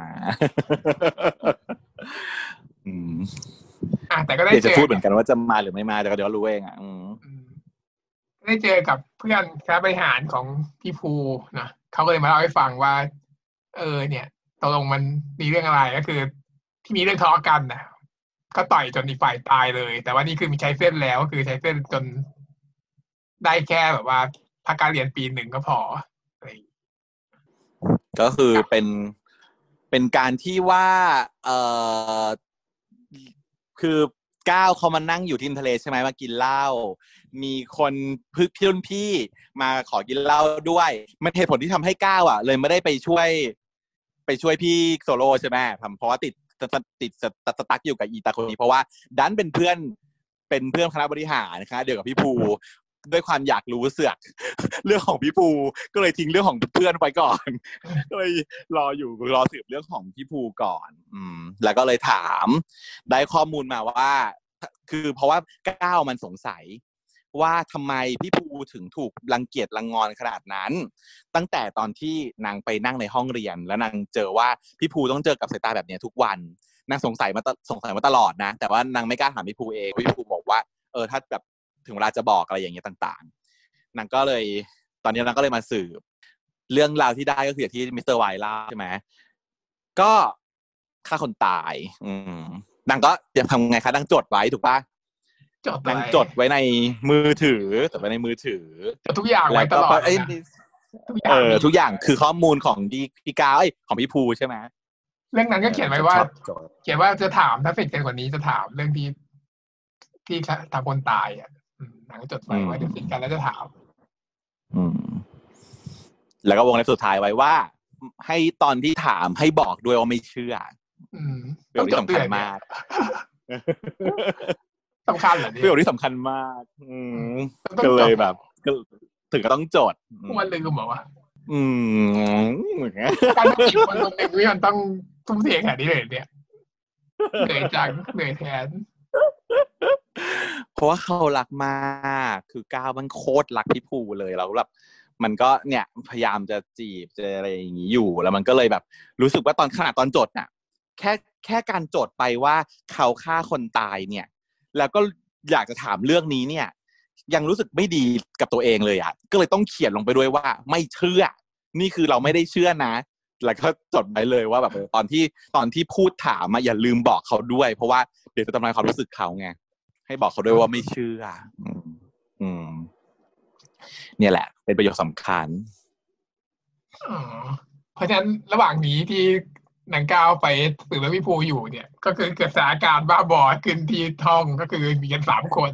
อะแต่ก็ได้เดี๋ยวเจจะอพูดเหมือนกันว่าจะมาหรือไม่มาแต่ก็เดี๋ยวรู้เองอะอืมอืม ได้เจอกับเพื่อนคณะบริหารของพี่ภูนะเขาก็เลยมาเล่าให้ฟังว่า เออ เนี่ยตกลงมันมีเรื่องอะไรก็คือ ที่มีเรื่องทะเลาะกันนะก็ต่อยจนอีกฝ่ายตายเลย แต่ว่านี่คือมีใช้เส้นแล้วก็คือใช้เส้นจนได้แค่แบบว่าพักการเรียนปีหนึ่งก็พอก็คือเป็นเป็นการที่ว่า เออคือ ก้าวเขามานั่งอยู่ที่ริมทะเลใช่ไหมมากินเหล้ามีคนพึกพี่รุ่นพี่มาขอกินเหล้าด้วยมันเหตุผลที่ทำให้ก้าวอะ เลยไม่ได้ไปช่วย ไปช่วยพี่โซโล่ใช่ไหมทำเพราะว่าติดติดติดสตสตั๊กอยู่กับอีตาคนนี้เพราะว่าดันเป็นเพื่อนเป็นเพื่อนคณะบริหารคณะเดียวกับพี่ภู ด้วยความอยากรู้เสือก เรื่องของพี่ภูก็เลยทิ้งเรื่องของเพื่อนไปก่อน ก็เลยรออยู่รอสืบเรื่องของพี่ภูก่อน อืม แล้วก็เลยถามได้ข้อมูลมาว่า คือเพราะว่าก้าวมันสงสัย ว่าทำไมพี่ภูถึงถูกรังเกียจรังงอนขนาดนั้น ตั้งแต่ตอนที่นางไปนั่งในห้องเรียน แล้วนางเจอว่าพี่ภูต้องเจอกับสายตาแบบนี้ทุกวันนางสงสัยมาตสงสัยมาตลอดนะ แต่ว่านางไม่กล้าถามพี่ภูเองพี่ภูบอกว่าเออถ้าแบบ ถึงเวลาจะบอกอะไรอย่างเงี้ยต่างๆนางก็เลยตอนนี้นางก็เลยมาสืบ เรื่องราวที่ได้ก็คืออย่างที่มิสเตอร์ไวเล่าใช่ไหมก็ฆ่าคนตาย อืมนางก็จะทำไงคะนางจดไว้ถูกปะจดนางไว้จดไว้ในมือถือจดไว้ในมือถือจดทุกอย่างไว้ตลอดเอ้ยนะทุกอย่าเองอทุกอย่างคือข้อมูลของดีพี่กาวเอ้ยของพี่ภูใช่ไหมเรื่องนั้นก็เขียนไว้ว่าจดจดเขียนว่าจะถามถ้าเสร็จกันกว่านี้จะถามเรื่องที่ที่ทำคนตายอะอืม หนังจดไว้ว่าเดี๋ยวเสร็จกันแล้วจะถามอืม แล้วก็วงเล็บสุดท้ายไว้ว่า ให้ตอนที่ถามให้บอกด้วยว่าไม่เชื่อ อืมประโยคที่สำคัญมากสำคัญเหรอปเนี่ระโยยคที่สำคัญมาก อืมต้องก็เลยจดแบบก็ถึงก็ต้องจดพวกมันลืมเหรอวะอืมเหมือนกันการต้องจีบคนคนหนึ่งนี่มันต้องทุ่มเทขนาดนี้เลยเนี่ยเหนื่อยจังเหนื่อยแทน เพราะว่าเขารักมากคือก้าวมันโคตรรักพี่ภูเลยแล้วแบบมันก็เนี่ยพยายามจะจีบจะอะไรอย่างนี้อยู่แล้วมันก็เลยแบบ รู้สึกว่าตอนขนาดตอนจดน่ะ แค่แค่การจดไปว่าเขาฆ่าคนตายเนี่ย แล้วก็อยากจะถามเรื่องนี้เนี่ย ยังรู้สึกไม่ดีกับตัวเองเลยอะ ก็เลยต้องเขียนลงไปด้วยว่า ไม่เชื่อ นี่คือเราไม่ได้เชื่อนะ แล้วก็จดไว้เลยว่าแบบตอนที่ตอนที่พูดถามมาอย่าลืมบอกเขาด้วย เพราะว่าเดี๋ยวจะทำลายความรู้สึกเขาไง ให้บอกเขาด้วยว่าไม่เชื่อ อืมอืมเนี่ยแหละ เป็นประโยชน์สำคัญอ๋อเพราะฉะนั้นระหว่างนี้ที่หนังก้าวไปสืบเรื่องพี่ภูอยู่เนี่ย ก็คือเกิดสถานการณ์บ้าบอขึ้นที่ท้องก็คือมีกันสามคน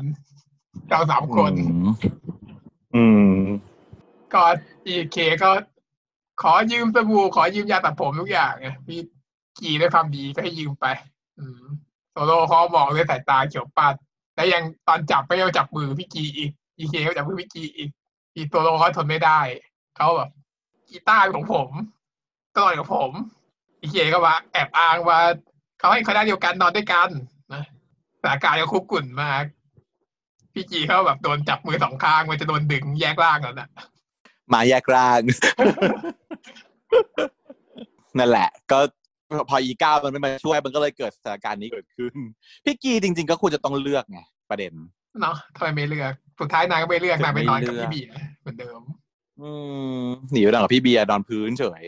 เราสามคนอืมอืม ก็อีเคก็ขอยืมสบู่ขอยืมยาตัดผมทุกอย่างไงพี่กีด้วยความดีก็ให้ยืมไป อืมโซโล่เขาบอกด้วยสายตาเขียวปัด แล้วยังตอนจับไม่ยอมจับมือพี่กีอีกอีเคก็จับมือพี่กีอีกอีโซโล่เขาทนไม่ได้เขาแบบกีต้าเป็นของผมก็นอนกับผมอีเคก็ว่าแอบอ้างว่าเขาให้คณะเดียวกันนอนด้วยกันนะสถานการณ์ก็คุกกุ่นมาก พี่กีเขาแบบโดนจับมือสองข้างมันจะโดนดึงแยกล่างแล้วนะมาแยกร่าง นั่นแหละ ก็ พออีก้ามันไม่มาช่วยมันก็เลยเกิดสถานการณ์นี้เกิดขึ้น พี่กีจริง ๆ ก็ควรจะต้องเลือกไงประเด็นเนาะทำไมไม่เลือกสุดท้ายนางก็ไม่เลือกจะนางไปนอนกับไม่เลือกพี่เบียร์เหมือนเดิม อืมหนีไปนอนกับพี่เบียร์นอนพื้นเฉย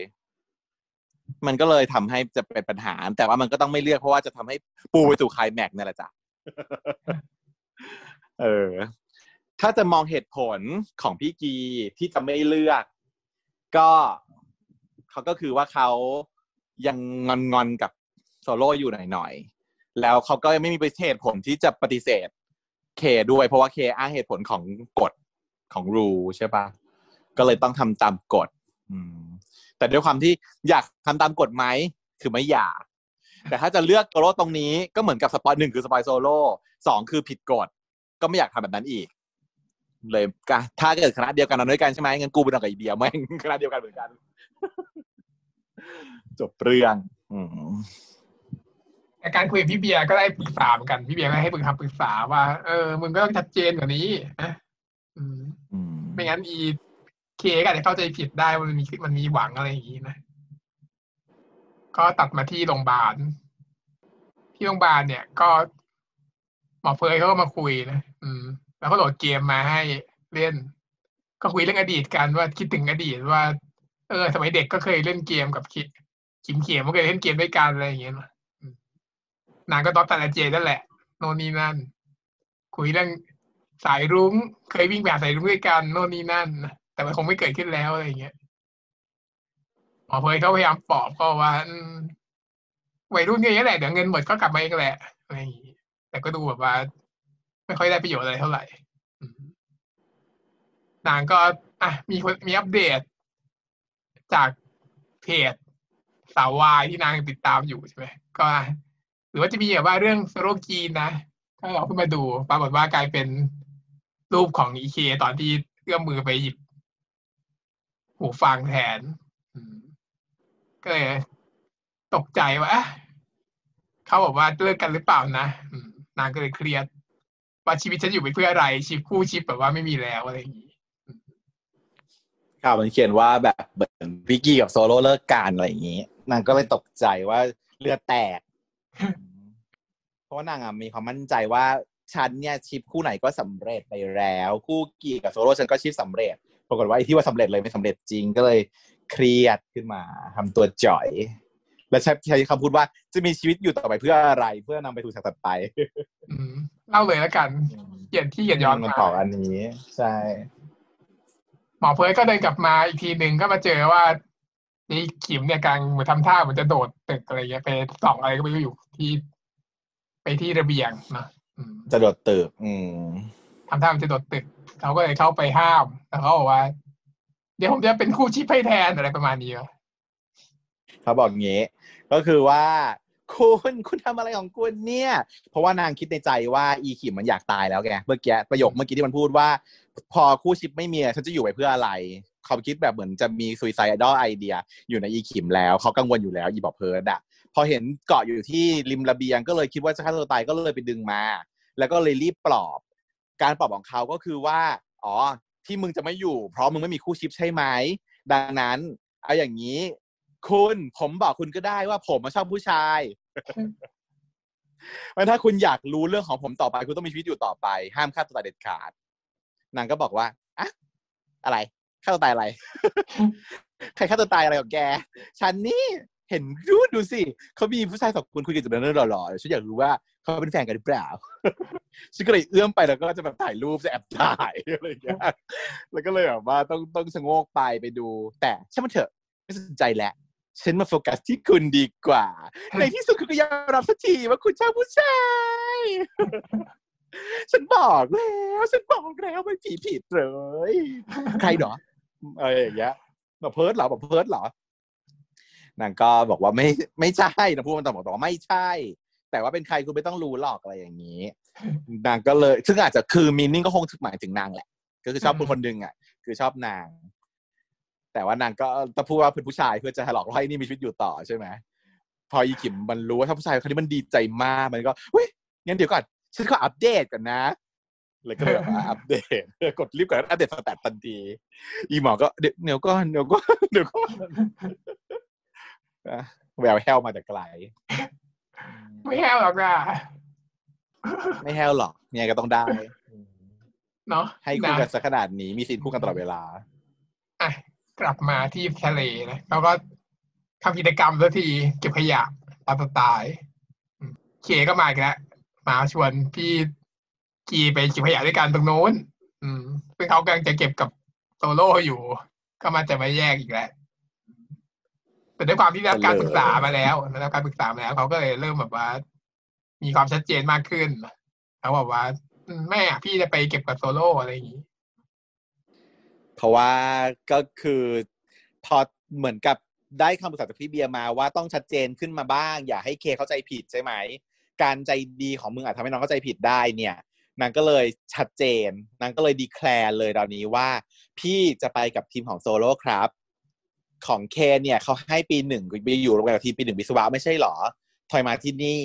มันก็เลยทำให้จะเป็นปัญหา แต่ว่ามันก็ต้องไม่เลือกเพราะว่าจะทำให้ปูไปสู่ไคลายแม็กซ์นั่นแหละจ้ะเออ ถ้าจะมองเหตุผลของพี่กีที่จะไม่เลือก ก็เขาก็คือว่าเขา ยังงอนงอนๆกับโซโล่อยู่หน่อยๆ แล้วเขาก็ไม่มีประเหตุผลที่จะปฏิเสธเคด้วย เพราะว่าเคอ้างเหตุผลของกฎของรูใช่ปะก็เลยต้องทำตามกฎ อืม แต่ด้วยความที่อยากทำตามกฎไหมคือไม่อยาก แต่ถ้าจะเลือกโซโล่ตรงนี้ก็เหมือนกับ spoil หนึ่งคือ spoil โซโล่สองคือผิดกฎ ก็ไม่อยากทำแบบนั้นอีก เลยกะถ้าเกิดคณะเดียวกันนอนด้วยกันใช่ไหมงั้นกูไปนอนกับอีเดียแม่งคณะเดียวกันเหมือนกัน จบเรื่องอืมแต่การคุยกับพี่เบียร์ก็ได้ปรึกษาเหมือนกันพี่เบียร์ก็ให้ปรึกษาปรึกษาว่าเออมึงก็ต้องชัดเจนกว่านี้นะอืมอืมไม่งั้นอีเคก็อาจจะเข้าใจผิดได้ว่ามันมีมันมีหวังอะไรอย่างนี้นะก็ตัดมาที่โรงพยาบาลที่โรงพยาบาลเนี่ย ก็หมอเฟยเขาก็มาคุยนะอืม แล้วก็โหลดเกมมาให้เล่น ก็คุยเรื่องอดีตกันว่าคิดถึงอดีตว่า เออ สมัยเด็กก็เคยเล่นเกมกับคิ ขิมเขียมก็เคยเล่นเกมด้วยกันอะไรอย่างเงี้ยนะอืมนางก็ตอบแต่ละเจนั่นแหละ โน่นนี่นั่น คุยเรื่องสายรุ้ง เคยวิ่งแบบสายรุ้งด้วยกัน โน่นนี่นั่น แต่มันคงไม่เกิดขึ้นแล้วอะไรอย่างเงี้ยหมอเฟยเขาพยายามปลอบก็ว่าวัยรุ่นก็อย่างนี้แหละเดี๋ยวเงินหมดก็กลับมาเองแหละอะไรอย่างงี้แต่ก็ดูแบบว่า ไม่ค่อยได้ประโยชน์อะไรเท่าไหร่นางก็ อะมีคนมีอัปเดต จากเพจ สาววายที่นางติดตามอยู่ใช่ไหมก็ หรือว่าจะมีแบบว่าเรื่องโซโลกีนนะก็เราขึ้นมาดู ปรากฏว่ากลายเป็นรูปของอีเคตอนที่เอื้อมมือไปหยิบ หูฟังแทนก็เลยตกใจว่าเขาบอกว่าเลิกกันหรือเปล่านะนางก็เลยเครียดว่าชีวิตฉันอยู่ไปเพื่ออะไร ชีวิตคู่ชีวิตแบบว่าไม่มีแล้วอะไรอย่างนี้ข่าวมันเขียนว่าแบบเหมือนพิกกี้กับโซโล่เลิกกันอะไรอย่างนี้ นางก็เลยตกใจว่าเลือดแตก เพราะว่านางอะมีความมั่นใจว่าฉันเนี่ยชิปคู่ไหนก็สำเร็จไปแล้ว คู่กี่กับโซโล่ฉันก็ชิปสำเร็จ ปรากฏว่าไอ้ที่ว่าสำเร็จเลยไม่สำเร็จจริงก็เลยเครียดขึ้นมาทำตัวจ่อย และใช้ใช้คำพูดว่าจะมีชีวิตอยู่ต่อไปเพื่ออะไรเพื่อนำไปถูกฉากตัดไปอืมเล่าเลยแล้วกันเขียนที่เขียนย้อนมันมาต่ออันนี้ ใช่หมอเพิร์ดก็เดินกลับมาอีกทีหนึ่งก็มาเจอว่า นี่ขิมเนี่ยกำลางเหมือนทำท่าเหมือนจะโดดตึกอะไรเงี้ยไปส่องอะไรก็ไม่รู้อยู่ที่ ไปที่ระเบียงนะอืมจะโดดตึก อืมทำท่ามันจะโดดตึกเขาก็เลยเข้าไปห้ามแล้วเขาบอกว่า เดี๋ยวผมจะเป็นคู่ชีพให้แทนอะไรประมาณนี้วะเขาบอกงี้ก็คือว่าคุณคุณทำอะไรของคุณเนี่ย เพราะว่านางคิดในใจว่าอีขิมมันอยากตายแล้วแกเมื่อกี้ประโยคเมื่อกี้ที่มันพูดว่า พอคู่ชิปไม่มีฉันจะอยู่ไปเพื่ออะไร เขาคิดแบบเหมือนจะมีซุยไซดอลไอเดียอยู่ในอีขิมแล้ว เขากังวลอยู่แล้วอีบอกเพิร์ดอะพอเห็นเกาะอยู่ที่ริมระเบียง ก็เลยคิดว่าจะฆ่าตัวตายก็เลยไปดึงมา แล้วก็เลยรีบปลอบ การปลอบของเขาก็คือว่าอ๋อที่มึงจะไม่อยู่ เพราะมึงไม่มีคู่ชิปใช่ไหมดังนั้นเอาอย่างนี้คุณผมบอกคุณก็ได้ว่าผมมาชอบผู้ชายว่าถ้าคุณอยากรู้เรื่องของผมต่อไป คุณต้องมีชีวิตอยู่ต่อไป ห้ามฆ่าตัวตายเด็ดขาด นางก็บอกว่าอะอะไร ฆ่าตัวตายอะไร ใครฆ่าตัวตายอะไรของแก ฉันนี่เห็นรู้ดูสิเขามีผู้ชายสองคนคุยกันอยู่ในนั้นหล่อๆฉันอยากรู้ว่าเขาเป็นแฟนกันหรือเปล่าฉันก็เลยเอื้อมไปแล้วก็จะแบบถ่ายรูปจะแอบถ่ายอะไรอย่างเงี้ยแล้วก็เลยแบบว่าต้องต้องชะโงกไปไปดู แต่ช่างมันเถอะไม่สนใจแล้วฉันมาโฟกัสที่คุณดีกว่า ในที่สุดคุณก็ยอมรับสักทีว่าคุณชอบผู้ชายฉันบอกแล้ว ฉันบอกแล้วไม่ผีผิดเลย ใครเหรอ อะไรอย่างเงี้ยแบอกเพิร์ดเหรอแบอกเพิร์ดเหรอนางก็บอกว่าไม่ไม่ใช่นะพูดมันต้องบอกต่อว่าไม่ใช่ แต่ว่าเป็นใครคุณไม่ต้องรู้หรอกอะไรอย่างนี้นางก็เลย ซึ่งอาจจะคือมีนิ่งก็คงหมายถึงนางแหละ ก็คือชอบคนคนหนึ่งอะ คือชอบนาง แต่ว่านางก็จะพูดว่าเป็นผู้ชายเพื่อจะหลอกล่อให้นี่มีชีวิตอยู่ต่อใช่ไหมพออีขิมมันรู้ว่าถ้าผู้ชายคนนี้มันดีใจมากมันก็เฮ้ยงั้นเดี๋ยวก่อนฉันขออัปเดตก่อนนะ เลยก็เลยแบบว่าอัปเดตกดรีบกดอัปเดตสแตททันที อีหมอก็เดี๋ยวเดี๋ยวก่อนเดี๋ยวก่อนเดี๋ยวก่อนอะแววแห้วมาแต่ไกล ไม่แห้วหรอกนะไม่แห้วหรอกเนี่ยก็ต้องได้เนาะให้คู่นะกันสักขนาดนี้มีซีนคู่กันตลอดเวลาอะกลับมาที่ทะเลนะแล้วก็ทำกิจกรรมสักทีเก็บขยะตามสไตล์อืมเคก็มาอีกแล้วมาชวนพี่ กีไปเก็บขยะด้วยกันตรงโน้น อืม ซึ่งเขากำลังจะเก็บกับโซโล่อยู่ ก็มาจะมาแยกอีกแล้วแต่ด้วยความที่ได้รับการปรึกษามาแล้วได้รับการปรึกษามาแล้วเขาก็เลยเริ่มแบบว่า มีความชัดเจนมากขึ้นเขาบอกว่า แม่พี่จะไปเก็บกับโซโล่อะไรอย่างนี้ เพราะว่าก็คือพอเหมือนกับได้คำปรึกษาจากพี่เบียร์มาว่าต้องชัดเจนขึ้นมาบ้าง อย่าให้เคเข้าใจผิดใช่ไหม การใจดีของมึงอาจทำให้น้องเข้าใจผิดได้เนี่ย นางก็เลยชัดเจน นางก็เลยดีแคลร์เลยตอนนี้ว่า พี่จะไปกับทีมของโซโล่ครับ ของเคเนี่ยเขาให้ปีหนึ่งไปอยู่โรงเรียนกับทีมปีหนึ่งวิศวะไม่ใช่หรอทอยมาที่นี่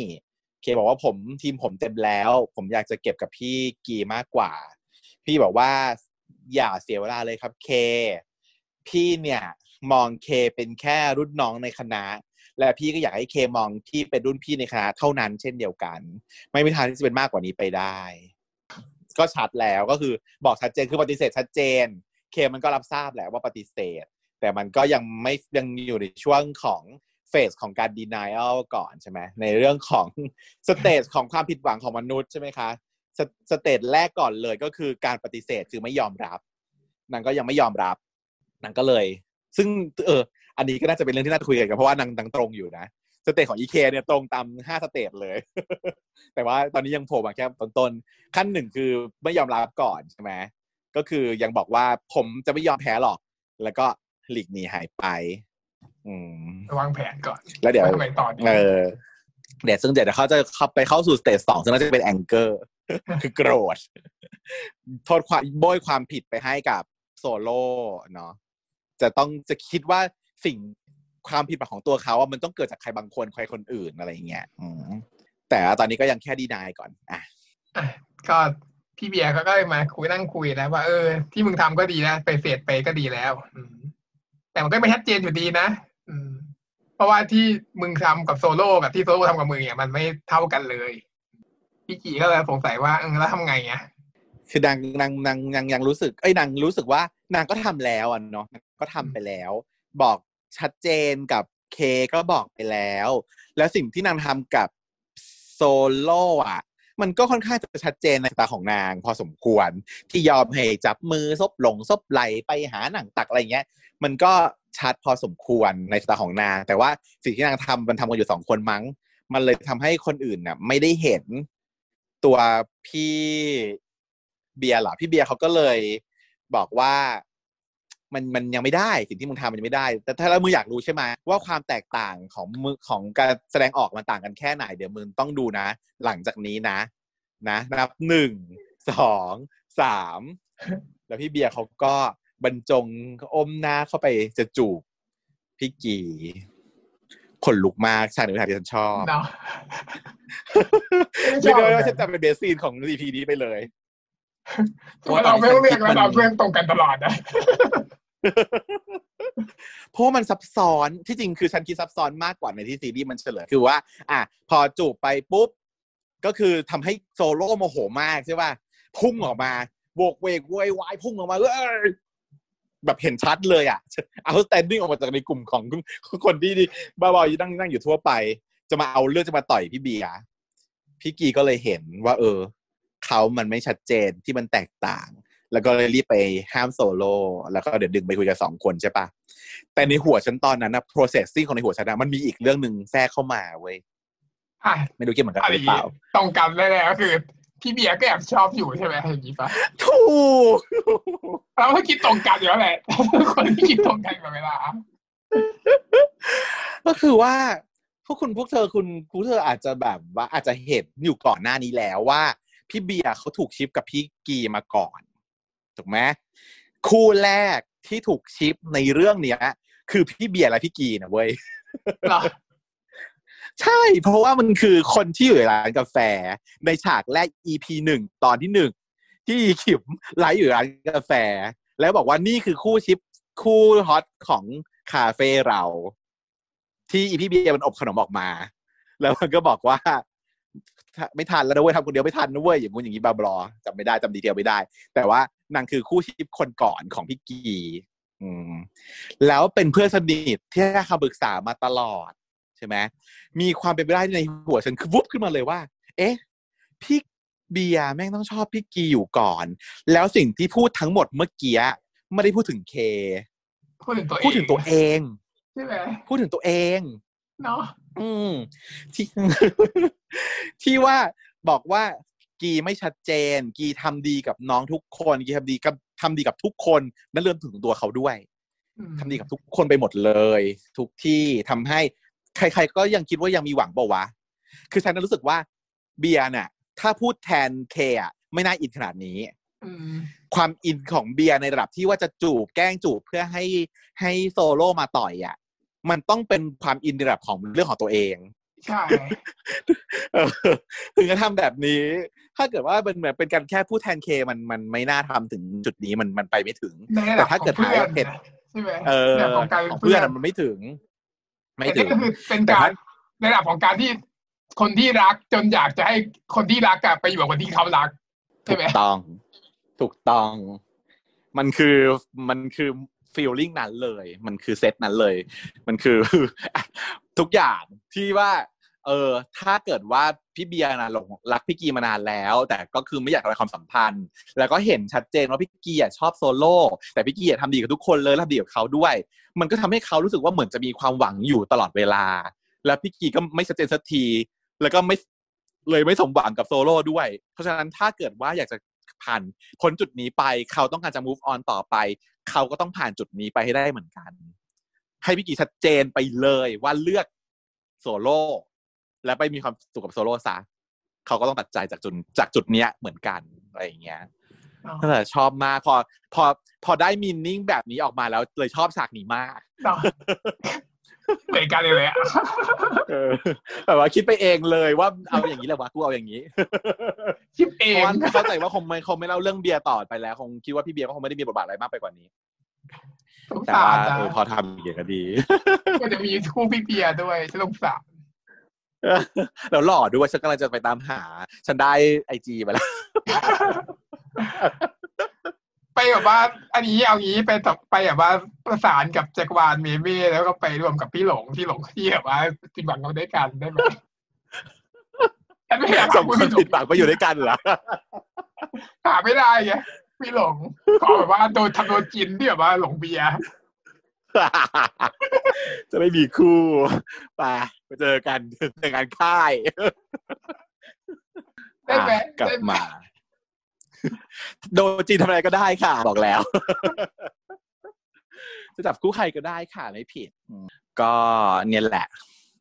เคบอกว่าผมทีมผมเต็มแล้ว ผมอยากจะเก็บกับพี่กีมากกว่า พี่บอกว่าอย่าเสียเวลาเลยครับเค พี่เนี่ยมองเคเป็นแค่รุ่นน้องในคณะ และพี่ก็อยากให้เคมองที่เป็นรุ่นพี่ในคณะเท่านั้นเช่นเดียวกัน ไม่มีทางที่จะเป็นมากกว่านี้ไปได้ ก็ชัดแล้วก็คือบอกชัดเจนคือปฏิเสธชัดเจน เคมันก็รับทราบแหละว่าปฏิเสธ แต่มันก็ยังไม่ยังอยู่ในช่วงของ phase ของการ denial ก่อนใช่ไหมในเรื่องของ stage ของความผิดหวังของมนุษย์ใช่ไหมคะส stage แรกก่อนเลยก็คือการปฏิเสธคือไม่ยอมรับนางก็ยังไม่ยอมรับนางก็เลย ซึ่งเออ อันนี้ก็น่าจะเป็นเรื่องที่น่าคุยกันเพราะว่านางนางตรงอยู่นะ stage ของอีเคเนี่ยตรงตามห้า stage เลย แต่ว่าตอนนี้ยังโผล่มาแค่ต้นๆขั้นหนึ่งคือไม่ยอมรับก่อนใช่ไหมก็คือยังบอกว่าผมจะไม่ยอมแพ้หรอก แล้วก็หลีกหนีหายไป อืมวางแผนก่อน แล้วเดี๋ยวว่าทำไมต่อดีเออเดี๋ยวซึ่งเดี๋ยวเขาจะเข้าไปเข้าสู่ stage สองซึ่งน่าจะเป็น anger คือโกรธโทษความโบยความผิดไปให้กับโซโล่เนาะจะต้องจะคิดว่าสิ่ง ความผิดของตัวเขาอะมันต้องเกิดจากใครบางคนใครคนอื่นอะไรอย่างเงี้ยอืมแต่ว่าตอนนี้ก็ยังแค่ดีนายก่อนอะอะก็พี่เบียร์เขาก็มาคุยนั่งคุยนะว่าเออที่มึงทำก็ดีนะไปเฟดไปก็ดีแล้วอืมแต่มันก็ไม่ชัดเจนอยู่ดีนะอืมเพราะว่าที่มึงทำกับโซโล่กับที่โซโล่ทำกับมึงเนี่ยมันไม่เท่ากันเลย พี่กีก็เลยสงสัยว่าเออแล้วทำไงอะคือนางนางนางนางยังรู้สึก เอ้ยนางรู้สึกว่านางก็ทำแล้วอะเนาะก็ทำไปแล้ว บอก ชัดเจนกับเคก็บอกไปแล้ว แล้วสิ่งที่นางทำกับโซโล่อะ มันก็ค่อนข้างจะชัดเจนในตาของนาง พอสมควรที่ยอมให้จับมือซบหลงซบไหลไปหาหนังตักอะไรเงี้ย มันก็ชัดพอสมควรในตาของนาง แต่ว่าสิ่งที่นางทำมันทำกันอยู่สองคนมั้ง มันเลยทำให้คนอื่นน่ะ ไม่ได้เห็นตัวพี่เบียร์หรอพี่เบียร์เขาก็เลยบอกว่า มันมันยังไม่ได้สิ่งที่มึงทำมันยังไม่ได้ แต่ถ้าแล้วมึงอยากรู้ใช่ไหมว่าความแตกต่างของมือของการแสดงออกมันต่างกันแค่ไหน เดี๋ยวมึงต้องดูนะ หลังจากนี้นะ นะ นับหนึ่งสองสามแล้วพี่เบียร์เขาก็บรรจงอมหน้าเข้าไปจะจูบพี่กีขนลุกมากฉากหนึ่งฉากที่ฉันชอบเนาะไม่ได้ว่าฉันจะเป็นเบสซีนของ EP นี้ไปเลยเราไม่ต้องเรียกแล้วเราเพื่อนตรงกันตลอดนะ เพราะมันซับซ้อนที่จริงคือฉันคิดซับซ้อนมากกว่าในที่ซีรีส์มันเฉลยคือว่า อะพอจูบไปปุ๊บ ก็คือทำให้โซโล่โมโหมากใช่ป่ะพุ่งออกมาโหวกเหวกโวยวายพุ่งออกมาเอ้ยแบบเห็นชัดเลยอะเอา standing ออกมาจากในกลุ่มของคนที่บ้าบอนั่งนั่งอยู่ทั่วไป จะมาเอาเรื่องจะมาต่อยพี่เบียร์พี่กีก็เลยเห็นว่า เออเขามันไม่ชัดเจนที่มันแตกต่าง แล้วก็เลยรีบไปห้ามโซโล่แล้วก็เดี๋ยวดึงไปคุยกับสองคนใช่ปะแต่ในหัวฉันตอนนั้นนะ processing ของในหัวฉันนะมันมีอีกเรื่องหนึ่งแทรกเข้ามาเว้ยอะไม่รู้คิดเหมือนกันอะไรหรือเปล่าตรงกันแน่ๆก็คือพี่เบียร์ก็แอบชอบอยู่ใช่ไหมอย่างนี้ปะถูกเราก็คิดตรงกันอยู่แล้วแหละคนที่คิดตรงกันกับเวลา ก็คือว่าพวกคุณพวกเธอคุณพวกเธออาจจะแบบว่าอาจจะเห็นอยู่ก่อนหน้านี้แล้วว่า พี่เบียร์เขาถูกชิปกับพี่กีมาก่อน ถูกไหมคู่แรกที่ถูกชิปในเรื่องเนี้ย คือพี่เบียร์และพี่กีนะเว้ยเหรอใช่ เพราะว่ามันคือคนที่อยู่ในร้านกาแฟ ในฉากแรก EP หนึ่งตอนที่หนึ่งที่ขิมไลฟ์อยู่ร้านกาแฟ แล้วบอกว่านี่คือคู่ชิปคู่ฮอตของคาเฟ่เรา ที่อีพี่เบียร์มันอบขนมออกมา แล้วมันก็บอกว่า ไม่ทันแล้วนะเว้ยทำคนเดียวไม่ทันนะเว้ยอย่างงู้นอย่างนี้บาบลอจำไม่ได้จำดีเทลไม่ได้ แต่ว่า นางคือคู่ชิปคนก่อนของพี่กีอืมแล้วเป็นเพื่อนสนิทที่ให้คำปรึกษามาตลอดใช่ไหมมีความเป็นไปได้ในหัวฉันคือวุบขึ้นมาเลยว่า เอ๊ะ พี่เบียร์แม่งต้องชอบพี่กีอยู่ก่อน แล้วสิ่งที่พูดทั้งหมดเมื่อกี้ไม่ได้พูดถึงเค พูดถึงตัวเองพูดถึงตัวเองใช่ไหมพูดถึงตัวเองเนาะอืมที่ที่ว่าบอกว่า กีไม่ชัดเจน กีทำดีกับน้องทุกคน กีทำดีกับทำดีกับทุกคนนั่นเริ่มถึงตัวเขาด้วยอืมทำดีกับทุกคนไปหมดเลย ทุกที่ทำให้ใคร ๆ ก็ยังคิดว่ายังมีหวังเปล่าวะ คือฉันรู้สึกว่าเบียร์น่ะ ถ้าพูดแทนเคอะไม่น่าอินขนาดนี้อืมความอินของเบียร์ในระดับที่ว่าจะจูบแกล้งจูบเพื่อให้ให้โซโล่มาต่อยอะ มันต้องเป็นความอินในระดับของเรื่องของตัวเองใช่เออถึงจะทำแบบนี้ ถ้าเกิดว่าเป็นแบบเป็นการแค่พูดแทนเคมันมันไม่น่าทำถึงจุดนี้มันมันไปไม่ถึงในระแต่ดับถ้าขอเกิดงเพื่อนหาเหตุใช่ไหมเออในระดับของการของเพื่เพื่ออนนอะมันไม่ถึง ไม่แต่ถึนี่งก็คือเป็นแต่การถ้าในระดับของการที่คนที่รักจนอยากจะให้คนที่รักอะไปอยู่กับคนที่เขารักใช่ถูไหมกต้อง ถูกต้อง มันคือมันคือ feeling นั้นเลย มันคือเซตนั้นเลย มันคือทุกอย่างที่ว่า เออถ้าเกิดว่าพี่เบียร์นะหลงรักพี่กีมานานแล้ว แต่ก็คือไม่อยากทำลายความสัมพันธ์ แล้วก็เห็นชัดเจนว่าพี่กีอะชอบโซโล่แต่พี่กีอะทำดีกับทุกคนเลยแล้วทำดีกับเขาด้วย มันก็ทำให้เขารู้สึกว่าเหมือนจะมีความหวังอยู่ตลอดเวลา แล้วพี่กีก็ไม่ชัดเจนสักที แล้วก็ไม่เลยไม่สมหวังกับโซโล่ด้วย เพราะฉะนั้นถ้าเกิดว่าอยากจะผ่านพ้นจุดนี้ไป เขาต้องการจะ move on ต่อไป เขาก็ต้องผ่านจุดนี้ไปให้ได้เหมือนกัน ให้พี่กีชัดเจนไปเลยว่าเลือกโซโล่ และไปมีความสุขกับโซโล่ซะเขาก็ต้องตัดใจจากจุดจากจุดเนี้ยเหมือนกันอะไรอย่างเงี้ยอ๋อก็เลยชอบมากพอพอพอได้มินนิ่งแบบนี้ออกมาแล้วเลยชอบฉากนี้มากเนาะเหมือนกันเลยเลยอะเออแบบว่าคิดไปเองเลยว่าเอาอย่างนี้แหละวะกูเอาอย่างนี้คิดเอเพราะงว่าเข้าใจว่าคงไม่คงไม่เล่าเรื่องเบียร์ต่อไปแล้ว คงคิดว่าพี่เบียร์ก็คงไม่ได้มีบทบาทอะไรมากไปกว่านี้สงแต่สาว่ารนะเออพอทำอย่างนี้ก็ดี ก็จะมีคู่พี่เพียร์ด้วยฉันสงสาร แล้วหล่อด้วยฉันกำลังจะไปตามหา ฉันได้ไอจีมาแล้ว ไปแบบว่า อันนี้เอางี้ไปต่อไปแบบว่าประสานกับจักรวาลเมเม่แล้วก็ไปรวมกับพี่หลงที่หลงที่แบบว่าติดหวังกันด้วยกันได้ไหมฉันไม่อยากสองพูดคนพี่หลผิงดหวังไปอยู่ด้วยกันเหรอหาไม่ได้ไงพี่หลงขอแบบว่าโดนทำโดนจินที่แบบว่าหลงเบียร์ จะไม่มีคู่ไปไปเจอกันในงานค่ายได้ไหมอะกลับได้ไหมมา โดนจีนทำอะไรก็ได้ค่ะ บอกแล้ว จะจับคู่ใครก็ได้ค่ะ ไม่ผิดอืมก็เนี่ยแหละ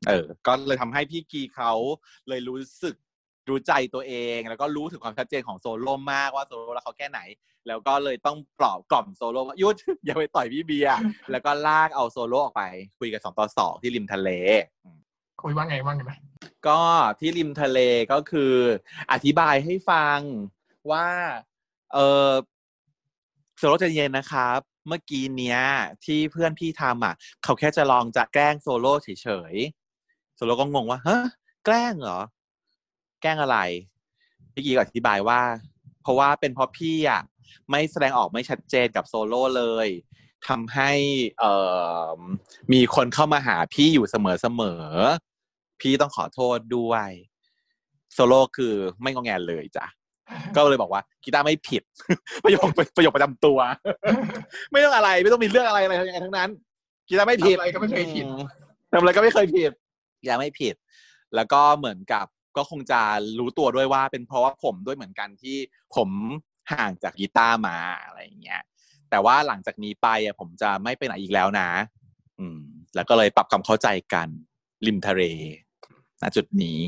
เออ ก็เลยทำให้พี่กีเขาเลยรู้สึก รู้ใจตัวเอง แล้วก็รู้ถึงความชัดเจนของโซโล่มากว่าโซโล่แล้วเขาแค่ไหน แล้วก็เลยต้องปลอบกล่อมโซโล่ว่าหยุดอย่าไปต่อยพี่เบียร์แล้วก็ลากเอาโซโล่ออกไป คุยกันสองต่อสองที่ริมทะเลคุยว่าไงบ้างนะก็ที่ริมทะเลก็คืออธิบายให้ฟังว่า เออโซโล่ใจเย็นนะครับ เมื่อกี้เนี้ย ที่เพื่อนพี่ทำอะ เขาแค่จะลองจะแกล้งโซโล่เฉยๆโซโล่ก็งงว่าฮะแกล้งเหรอ แกล้งอะไร พี่กีก็อธิบายว่า เพราะว่าเป็นเพราะพี่อะไม่แสดงออกไม่ชัดเจนกับโซโล่เลยทำให้เอ่อมีคนเข้ามาหาพี่อยู่เสมอๆพี่ต้องขอโทษด้วยโซโล่คือไม่งอแงเลยจ้ะก็เลยบอกว่ากีตาร์ไม่ผิด ประโยคประโยคประจำตัว ไม่ต้องอะไร ไม่ต้องมีเรื่องอะไรอะไรทั้งนั้น กีตาร์ไม่ผิดทำอะไรก็ไม่เคยผิดอืมทำอะไรก็ไม่เคยผิดยังไม่ผิด แล้วก็เหมือนกับ ก็คงจะรู้ตัวด้วยว่าเป็นเพราะว่าผมด้วยเหมือนกันที่ผมห่างจากกีตาร์มาอะไรอย่างเงี้ย แต่ว่าหลังจากนี้ไปอะผมจะไม่ไปไหนอีกแล้วนะ อืม แล้วก็เลยปรับความเข้าใจกัน ริมทะเลณจุดนี้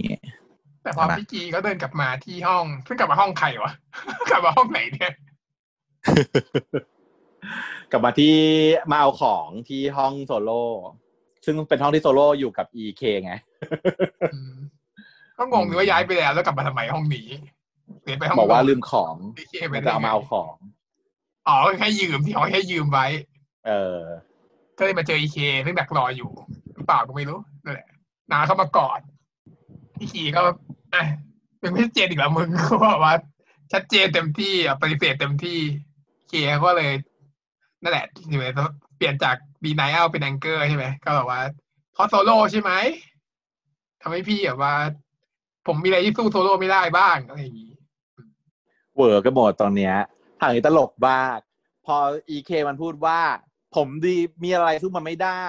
แต่พอใช่ไหมพี่กีก็เดินกลับมาที่ห้อง ซึ่งกลับมาห้องใครวะ กลับมาห้องไหนเนี่ย กลับมาที่มาเอาของที่ห้องโซโล่ ซึ่งเป็นห้องที่โซโล่อยู่กับ EK ไงอืม ก็งงเลยว่าย้ายไปแล้วแล้วกลับมาทำไมห้องนี้เปลี่ยนไปห้องบอกว่าโน้นลืมของพี่เคไปมันได้จะเอาไงมาเอาของอ๋อแค่ยืมที่เขาแค่ยืมไว้ เออ ก็เลยมาเจออีเคซึ่งดักรออยู่หรือเปล่าก็ไม่รู้นั่นแหละนาเข้ามากอดพี่คีก็อะเป็นไม่ชัดเจนอีกแล้วมึงเขาบอกว่า ชัดเจนเต็มที่อะปฏิเสธเต็มที่เคก็เลยนั่นแหละอยู่ในเปลี่ยนจาก denial เป็น anger ใช่ไหมก็แบบว่าเพราะโซโล่ใช่ไหมทำให้พี่แบบว่า ผมมีอะไรที่สู้โซโล่ไม่ได้บ้างอะไรอย่างนี้ over กันหมดตอนเนี้ยทางนี้ตลกมากพอ EK มันพูดว่า ผมดีมีอะไรสู้มันไม่ได้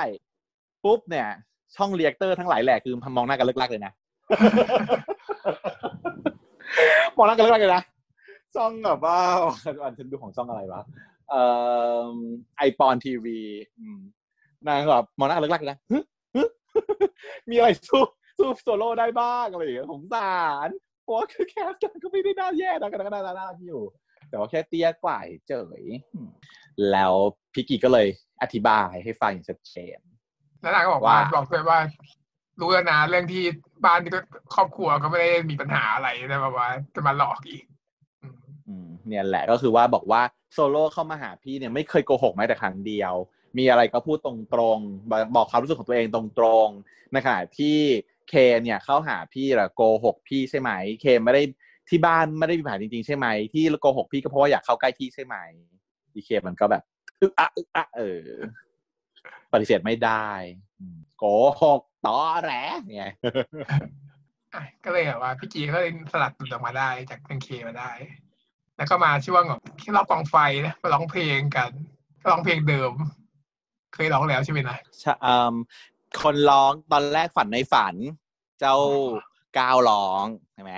ปุ๊บเนี่ย ช่องเรียกเตอร์ทั้งหลายแหล่คือมองหน้ากันเลิกลักเลยนะมองหน้ากันเลิ่กลั่กเลยนะช่องแบบว่าอันฉันดูของช่องอะไรวะเอ่อไอปอนทีวีนางแบบมองหน้ากันเลิ่กลั่กเลยนะฮึฮึมีอะไรสู้ สู้โซโล่ได้บ้างอะไรอย่างเงี้ยสงสารเพราะคือ cast ก็ไม่ได้น่าแย่นะกันก็น่าน่าอยู่ แต่ว่าแค่เตี้ยกว่าเฉยแล้วพี่กีก็เลยอธิบายให้ฟังอย่างชัดเจนแล้วนางก็บอกว่าบอกเลยว่า รู้แล้วนะเรื่องที่บ้านที่ก็ครอบครัวก็ไม่ได้มีปัญหาอะไรแต่แบบว่าจะมาหลอกอีกเนี่ยแหละก็คือว่าบอกว่าโซโล่เข้ามาหาพี่เนี่ยไม่เคยโกหกแม้แต่ครั้งเดียว มีอะไรก็พูดตรงๆ บอกความรู้สึกของตัวเองตรงๆในขณะที่ เคเนี่ยเข้าหาพี่ละโกหกพี่ใช่ไหม เคไม่ได้ที่บ้านไม่ได้มีปัญหาจริงๆใช่ไหม ที่โกหกพี่ก็เพราะว่าอยากเข้าใกล้พี่ใช่ไหมดีเคมันก็แบบอึกอะอึกอะเออ ปฏิเสธไม่ได้อืมโกหกตอแหลเนี่ยอะก็เลยแบบว่าพี่กีก็เลยสลัดหลุดออกมาได้จากเอ็นเคมาได้ แล้วก็มาช่วงแบบที่รอบกองไฟนะมาร้องเพลงกันก็ร้องเพลงเดิม เคยร้องแล้วใช่ไหมนะชะอืม คนร้องตอนแรกฝันในฝัน เจ้าก้าวร้องใช่ไหม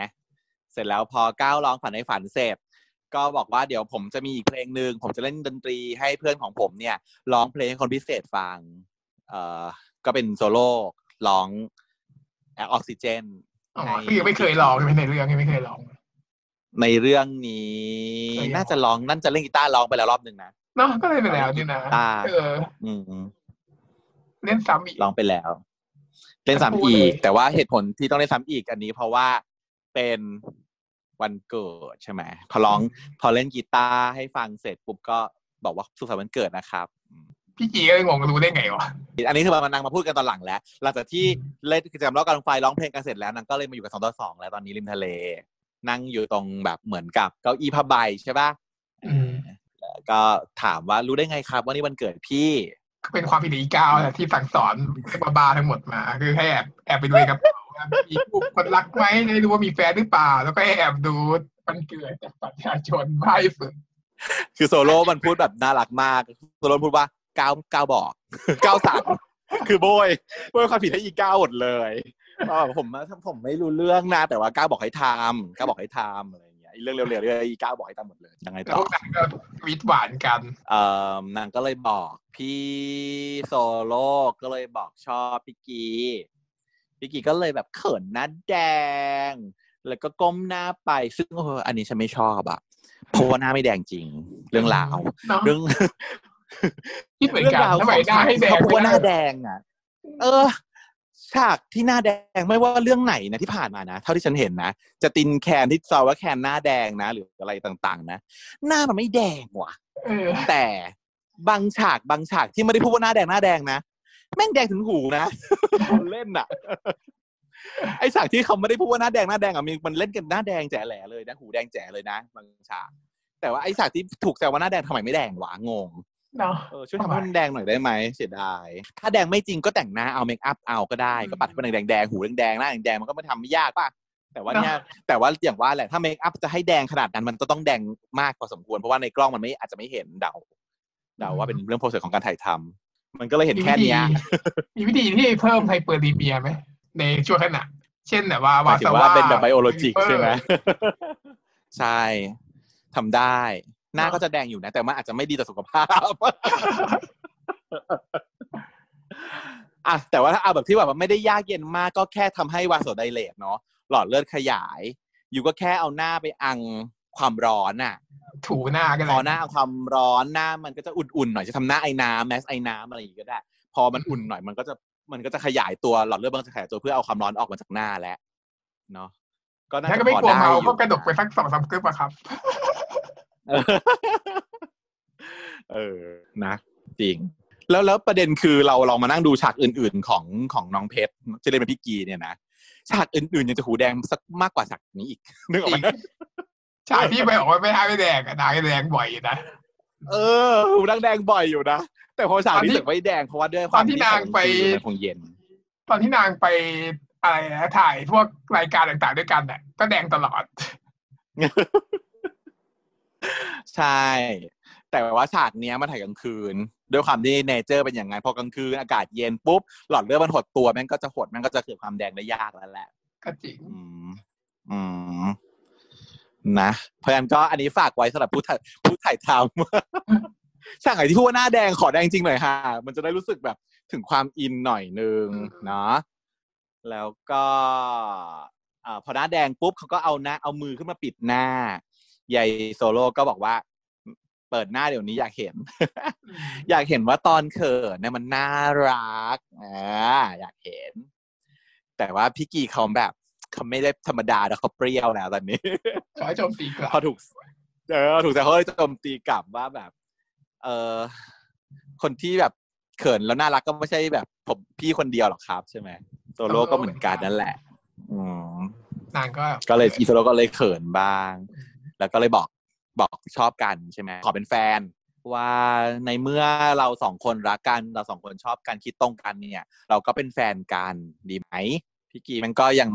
เสร็จแล้วพอก้าวร้องฝันในฝันเสร็จก็บอกว่าเดี๋ยวผมจะมีอีกเพลงหนึ่งผมจะเล่นดนตรีให้เพื่อนของผมเนี่ยร้องเพลงให้คนพิเศษฟัง เอ่อก็เป็นโซโล่ร้องแอคออกซิเจนอ๋อคือยังไม่เคยร้องใช่ไหมในเรื่องยังไม่เคยร้อง ในเรื่องนี้เคยร้องน่าจะร้องนั่นจะเล่นกีตาร์ร้องไปแล้วรอบหนึ่งนะเนาะก็เลยไปแล้วนี่นะอ่าเอออืม เล่นซ้ำอีกร้องไปแล้ว เล่นซ้ำพูดอีเลยกแต่ว่าเหตุผลที่ต้องเล่นซ้ำอีกอันนี้ เพราะว่าเป็นวันเกิดใช่ไหมพอร้อง พอเล่นกีตาร์ให้ฟังเสร็จปุ๊บก็บอกว่าสุขสันต์วันเกิดนะครับอืมพี่กีก็เลยงงรู้ได้ไงวะ อันนี้คือมานางมาพูดกันตอนหลังแล้ว หลังจากที่เล่นกิจกรรมรอบกลางไฟร้องเพลงกันเสร็จแล้วนางก็เลยมาอยู่กับสองต่อสองแล้วตอนนี้ริมทะเล นั่งอยู่ตรงแบบเหมือนกับเก้าอี้ผ้าใบใช่ปะอืมแล้วก็ถามว่ารู้ได้ไงครับว่านี่วันเกิดพี่ก็ เป็นความผิดของอีก้าวแหละที่สั่งสอนบาบาทั้งหมดมา คือให้แอบแอบไปดูในกระเป๋าว่ามีรูปคนรักไหมได้รู้ว่ามีแฟนหรือเปล่า แล้วก็ให้แอบดูวันเกิดจากประชาชนบ้าที่สุดคือโซโล่มันพูดแบบน่ารักมากโซโล่พูดว่าก้าวก้าวบอกก้าวสั่งคือโบยโบยความผิดให้อีก้าวหมดเลยว่าแบบผมผมไม่รู้เรื่องนะแต่ว่าก้าวบอกให้ทำก้าวบอกให้ทำอะไรอย่าง เงี้ยไอ้เรื่องเร็วๆเรื่องอีก้าวบอกให้ทำหมดเลยยังไงแล้วต่พอวกนั้นก็วิทย์หวานกันเอ่อนางก็เลยบอกพี่โซโล่ก็เลยบอกชอบพี่กีพี่กีก็เลยแบบเขินหน้าแดง แล้วก็ก้มหน้าไปซึ่งเอออันนี้ฉันไม่ชอบอะเพราะว่าหน้าไม่แดงจริง เรื่องราวเนาะเรื่องคิดเหมือนกันทำไมหน้าให้แดงเขาพูดว่าหน้าไม่แดได้งอะ เออ ฉากที่หน้าแดงไม่ว่าเรื่องไหนนะที่ผ่านมานะ เท่าที่ฉันเห็นนะ จะตินแคนที่ซอว่าแคนหน้าแดงนะ หรืออะไรต่าง ๆ นะ หน้ามันไม่แดงว่ะเออแต่บางฉากบางฉากที่ไม่ได้พูดว่าหน้าแดงหน้าแดงนะแม่งแดงถึงหูนะคนเล่นอะไอฉากที่เขาไม่ได้พูดว่าหน้าแดงหน้าแดงอะมีมันเล่นกันหน้าแดงแจ๋แหล่เลยนะหูแดงแจ๋เลยนะบางฉากแต่ว่าไอฉากที่ถูกแซวว่าหน้าแดงทำไมไม่แดงวะงง เนาะเออช่วยทำให้มันแดงหน่อยได้ไหมเสียดายถ้าแดงไม่จริงก็แต่งหน้าเอาเมคอัพเอาก็ได้อืมก็ปัดให้มันแดงแดงๆหูแดงๆหน้าแดงๆมันก็ไม่ทำไม่ยากป่ะแต่ว่าเนี่ยแต่ว่าอย่างว่าแหละถ้า makeup จะให้แดงขนาดนั้นมันจะต้องแดงมากพอสมควร เพราะว่าในกล้องมันไม่อาจจะไม่เห็นเดาเดาว่าเป็นเรื่อง process ของการถ่ายทำมันก็เลยเห็นแค่เนี้ยมีวิธีที่เพิ่ม hyperemia ไหมในช่วงขณะเช่นแบบว่าหมาวายถึสงวาว่าเป็นแบบ biologic เออใช่ไหมใช่ทำได้ หน้าก็จะแดงอยู่นะ แต่มันอาจจะไม่ดีต่อสุขภาพอะแต่ว่าถ้าเอาแบบที่แบบว่าไม่ได้ยากเย็นมากก็แค่ทำให้ vasodilate เนาะหลอดเลือดขยาย อยู่ก็แค่เอาหน้าไปอังความร้อนน่ะ ถูหน้ากันพอหน้าเอาความร้อนหน้ามันก็จะอุ่นๆหน่อยจะทำหน้าไอ้น้ำแมสไอ้น้ำอะไรอย่างงี้ก็ได้ พอมันอุ่นหน่อยมันก็จะมันก็จะขยายตัวหลอดเลือดมันจะขยายตัวเพื่อเอาความร้อนออกมาจากหน้าแล้วเนาะก็น่าถ้าจะก็ไม่พอกลัวได้เมาอยู่ก็กระดกไปสักสองสามกึ๊บอะครับ เออเออนะ จริง แล้วแล้วประเด็นคือเราเรามานั่งดูฉากอื่น ๆ ของของน้องเพชรจะเล่นเป็นพี่กีเนี่ยนะฉากอื่นๆยังจะหูแดงสักมากกว่าฉากนี้อีกนึกออกไหมฉากที่ไปบอกว่าไม่ให้ไม่แดงอะนางแดงบ่อยนะเออหูดังแดงบ่อยอยู่นะแต่พอฉากนี้ตอนที่สึกไม่แดงเพราะว่าด้วยคตวาอมนที่นางไปมันคงเย็น ตอนที่นางไปอะไรนะถ่ายพวกรายการต่างๆด้วยกันเนี่ยก็แดงตลอด ใช่ แต่ว่าฉากเนี้ยมันถ่ายกลางคืน ด้วยความที่เนเจอร์เป็นอย่างนั้นพอกลางคืนอากาศเย็นปุ๊บ หลอดเลือดมันหดตัวแม่งก็จะหดแม่งก็จะเกิดความแดงได้ยากแล้วแหละก็จริงอืมอืมนะ เพราะฉะนั้นก็อันนี้ฝากไว้สำหรับผู้ถ่ายผู้ถ่ายทำฉากไหนที่พูดว่าหน้าแดงขอแดงจริงหน่อยค่ะ มันจะได้รู้สึกแบบถึงความอินหน่อยนึงอืมเนาะแล้วก็อ่าพอหน้าแดงปุ๊บเขาก็เอาหน้าเอามือขึ้นมาปิดหน้า ยายโซโล่ก็บอกว่า เปิดหน้าเดี๋ยวนี้อยากเห็น อยากเห็นว่าตอนเขินเนี่ยมันน่ารักอ่าอยากเห็น แต่ว่าพี่กีเขาแบบเขาไม่ได้ธรรมดาแล้วเขาเปรี้ยวแล้วตอนนี้ขอให้โจมตีกลับพอถูกเออถูกแต่เขาเลยโจมตีกลับว่าแบบ เออคนที่แบบเขินแล้วน่ารักก็ไม่ใช่แบบผมพี่คนเดียวหรอกครับ ใช่ไหมโซโล่ก็เหมือนกันนั่นแหละ อืมนางก็ก็เลยอีโซโล่ก็เลยเขินบ้าง แล้วก็เลยบอกบอกชอบกันใช่ไหมขอเป็นแฟน ว่าในเมื่อเราสองคนรักกัน เราสองคนชอบกันคิดตรงกันเนี่ย เราก็เป็นแฟนกันดีไหมพี่กีมันก็ยัง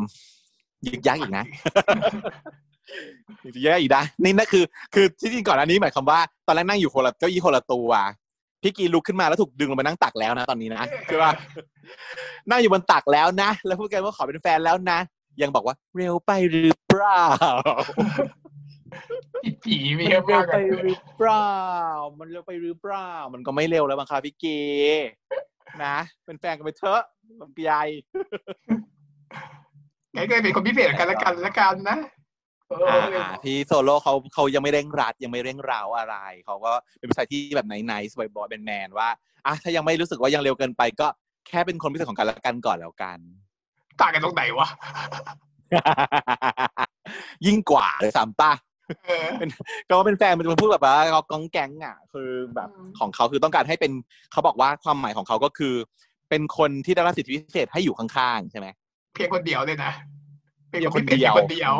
ยึกยักอีกนะยึกยักอีกนะนี่นั่นคือ คือที่จริงก่อนอันนี้หมายความว่า ตอนแรกนั่งอยู่คนละเก้าอี้คนละตัวพี่กีลุกขึ้นมาแล้วถูกดึงลงไปนั่งตักแล้วนะตอนนี้นะใช่ป่ะนั่งอยู่บนตักแล้วนะ แล้วพูดกันว่าขอเป็นแฟนแล้วนะ ยังบอกว่าเร็วไปหรือเปล่า ผิดผีมีมันเยอะเร็วมากไปอะหรือเปล่า มันเร็วไปหรือเปล่า มันก็ไม่เร็วแล้วบังคับพี่เกนะ เป็นแฟนกันไปเถอะลำไยแกก็เลยเป็นคนพิเศษกันละกันละกันนะเอออ่าเลยอ่าพี่โซโล่เขาเขายังไม่เร่งรัดยังไม่เร่งราวอะไร เขาก็เป็นภาษาที่แบบไหนไหนสบอยบอยเป็นแมนว่าอะถ้ายังไม่รู้สึกว่ายังเร็วเกินไป ก็แค่เป็นคนพิเศษของกันและกันก่อนแล้วกัน ต่างกันตรงไหนวะยิ่งกว่าเลยซ้ำป่ะเออ ก็เป็นแฟนมันจะมาพูดแบบว่าเขากองแก๊งอะ คือแบบอืมของเขาคือต้องการให้เป็นเขาบอกว่าความหมายของเขาก็คือ เป็นคนที่ได้รับสิทธิพิเศษให้อยู่ข้างๆใช่ไหมเพียงคนเดียวเลยนะเป็นเพียงคคนนพิเดีเศษยวคนเดียว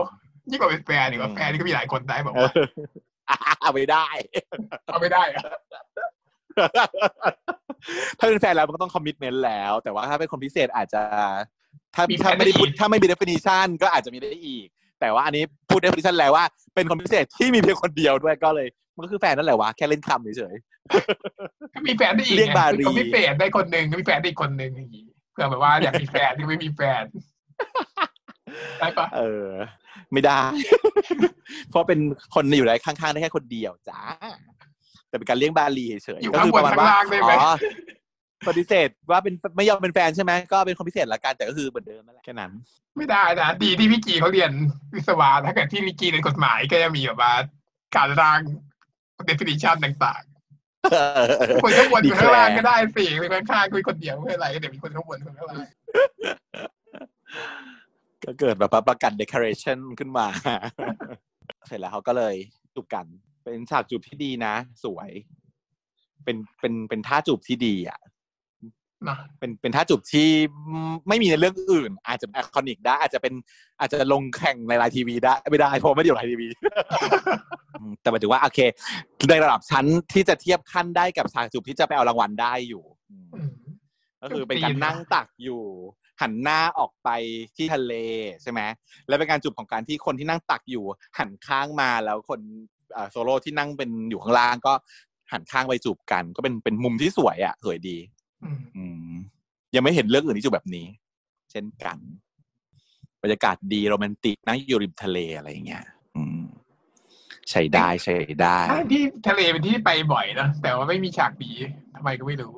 ยิ่งกว่าเป็นแฟนดีกว่าแฟนนี่ก็มีหลายคนได้บอกเอว่าอเอาไม่ได้เอาไม่ได้อะถ้าเป็นแฟนแล้วมันก็ต้องคอมมิชเมนต์แล้ว แต่ว่าถ้าเป็นคนพิเศษอาจจะ ถ้าถ้าไม่ได้พูดถ้าไม่มี definition ก็อาจจะมีได้อีก แต่ว่าอันนี้พูด definition แล้วว่าเป็นคนพิเศษที่มีเพียงคนเดียวด้วยก็เลย มันก็คือแฟนนั่นแหละวะแค่เล่นคำเฉยก็มีแฟนได้อีกเรียกไงบารีเป็นคนพิเศษได้คนหนึ่งก็มีแฟนได้อีกคนหนึ่งอย่างงี้เผื่อแบบว่าอยากมีแฟนที่ไม่มีแฟนได้ปะๆเออ ไม่ได้ เพราะเป็นคนอยู่ได้ข้างๆได้แค่คนเดียวจ้าแต่เป็นการเลี้ยงบาลีเฉยอยู่ๆก็ข้างคืบนประมาณข้างว่าล่างได้ไหมอ๋อ ปฏิเสธว่าเป็นไม่ยอมเป็นแฟนใช่ไหมก็เป็นคนพิเศษละกันแต่ก็คือเหมือนเดิมนั่นแหละแค่นั้นไม่ได้นะดีที่พี่กีเขาเรียนวิศวะถ้าเกิดที่พี่กีเรียนกฎหมายก็จะมีแบบว่าการร่าง definition ต่างๆคนข้างบนคนข้างล่างก็ได้สิคนข้างๆคุยคนเดียวไม่เป็นไรเดี๋ยวมีคนข้างบนคนข้างล่างก็เกิดแบบว่าประกาศ declaration ขึ้นมา เสร็จแล้วเขาก็เลยจูบกัน เป็นฉากจูบที่ดีนะ สวย เป็นเป็นเป็นท่าจูบที่ดีอะ นะเป็นเป็นท่าจูบที่ไม่มีในเรื่องอื่น อาจจะ iconic ได้ อาจจะเป็นอาจจะลงแข่งใน LINE TV ได้ไม่ได้เพราะไม่ได้อยู่ LINE TV แต่หมายถึงว่าโอเค ในระดับชั้นที่จะเทียบขั้นได้กับฉากจูบที่จะไปเอารางวัลได้อยู่อืมก็คือเป็นการนั่งตักอยู่หันหน้าออกไปที่ทะเลใช่ไหมแล้วเป็นการจูบของการที่คนที่นั่งตักอยู่ หันข้างมาแล้วคนเอ่อโซโล่ที่นั่งเป็นอยู่ข้างล่างก็หันข้างไปจูบกัน ก็เป็นเป็นมุมที่สวยอะสวยดี อืมอืมยังไม่เห็นเรื่องอื่นที่จูบแบบนี้ เช่นกัน บรรยากาศดีโรแมนติกนั่งอยู่ริมทะเลอะไรอย่างเงี้ยอืมใช้ได้ใช้ได้ใช่ที่ทะเลเป็นที่ไปบ่อยนะแต่ว่าไม่มีฉากดีทำไมก็ไม่รู้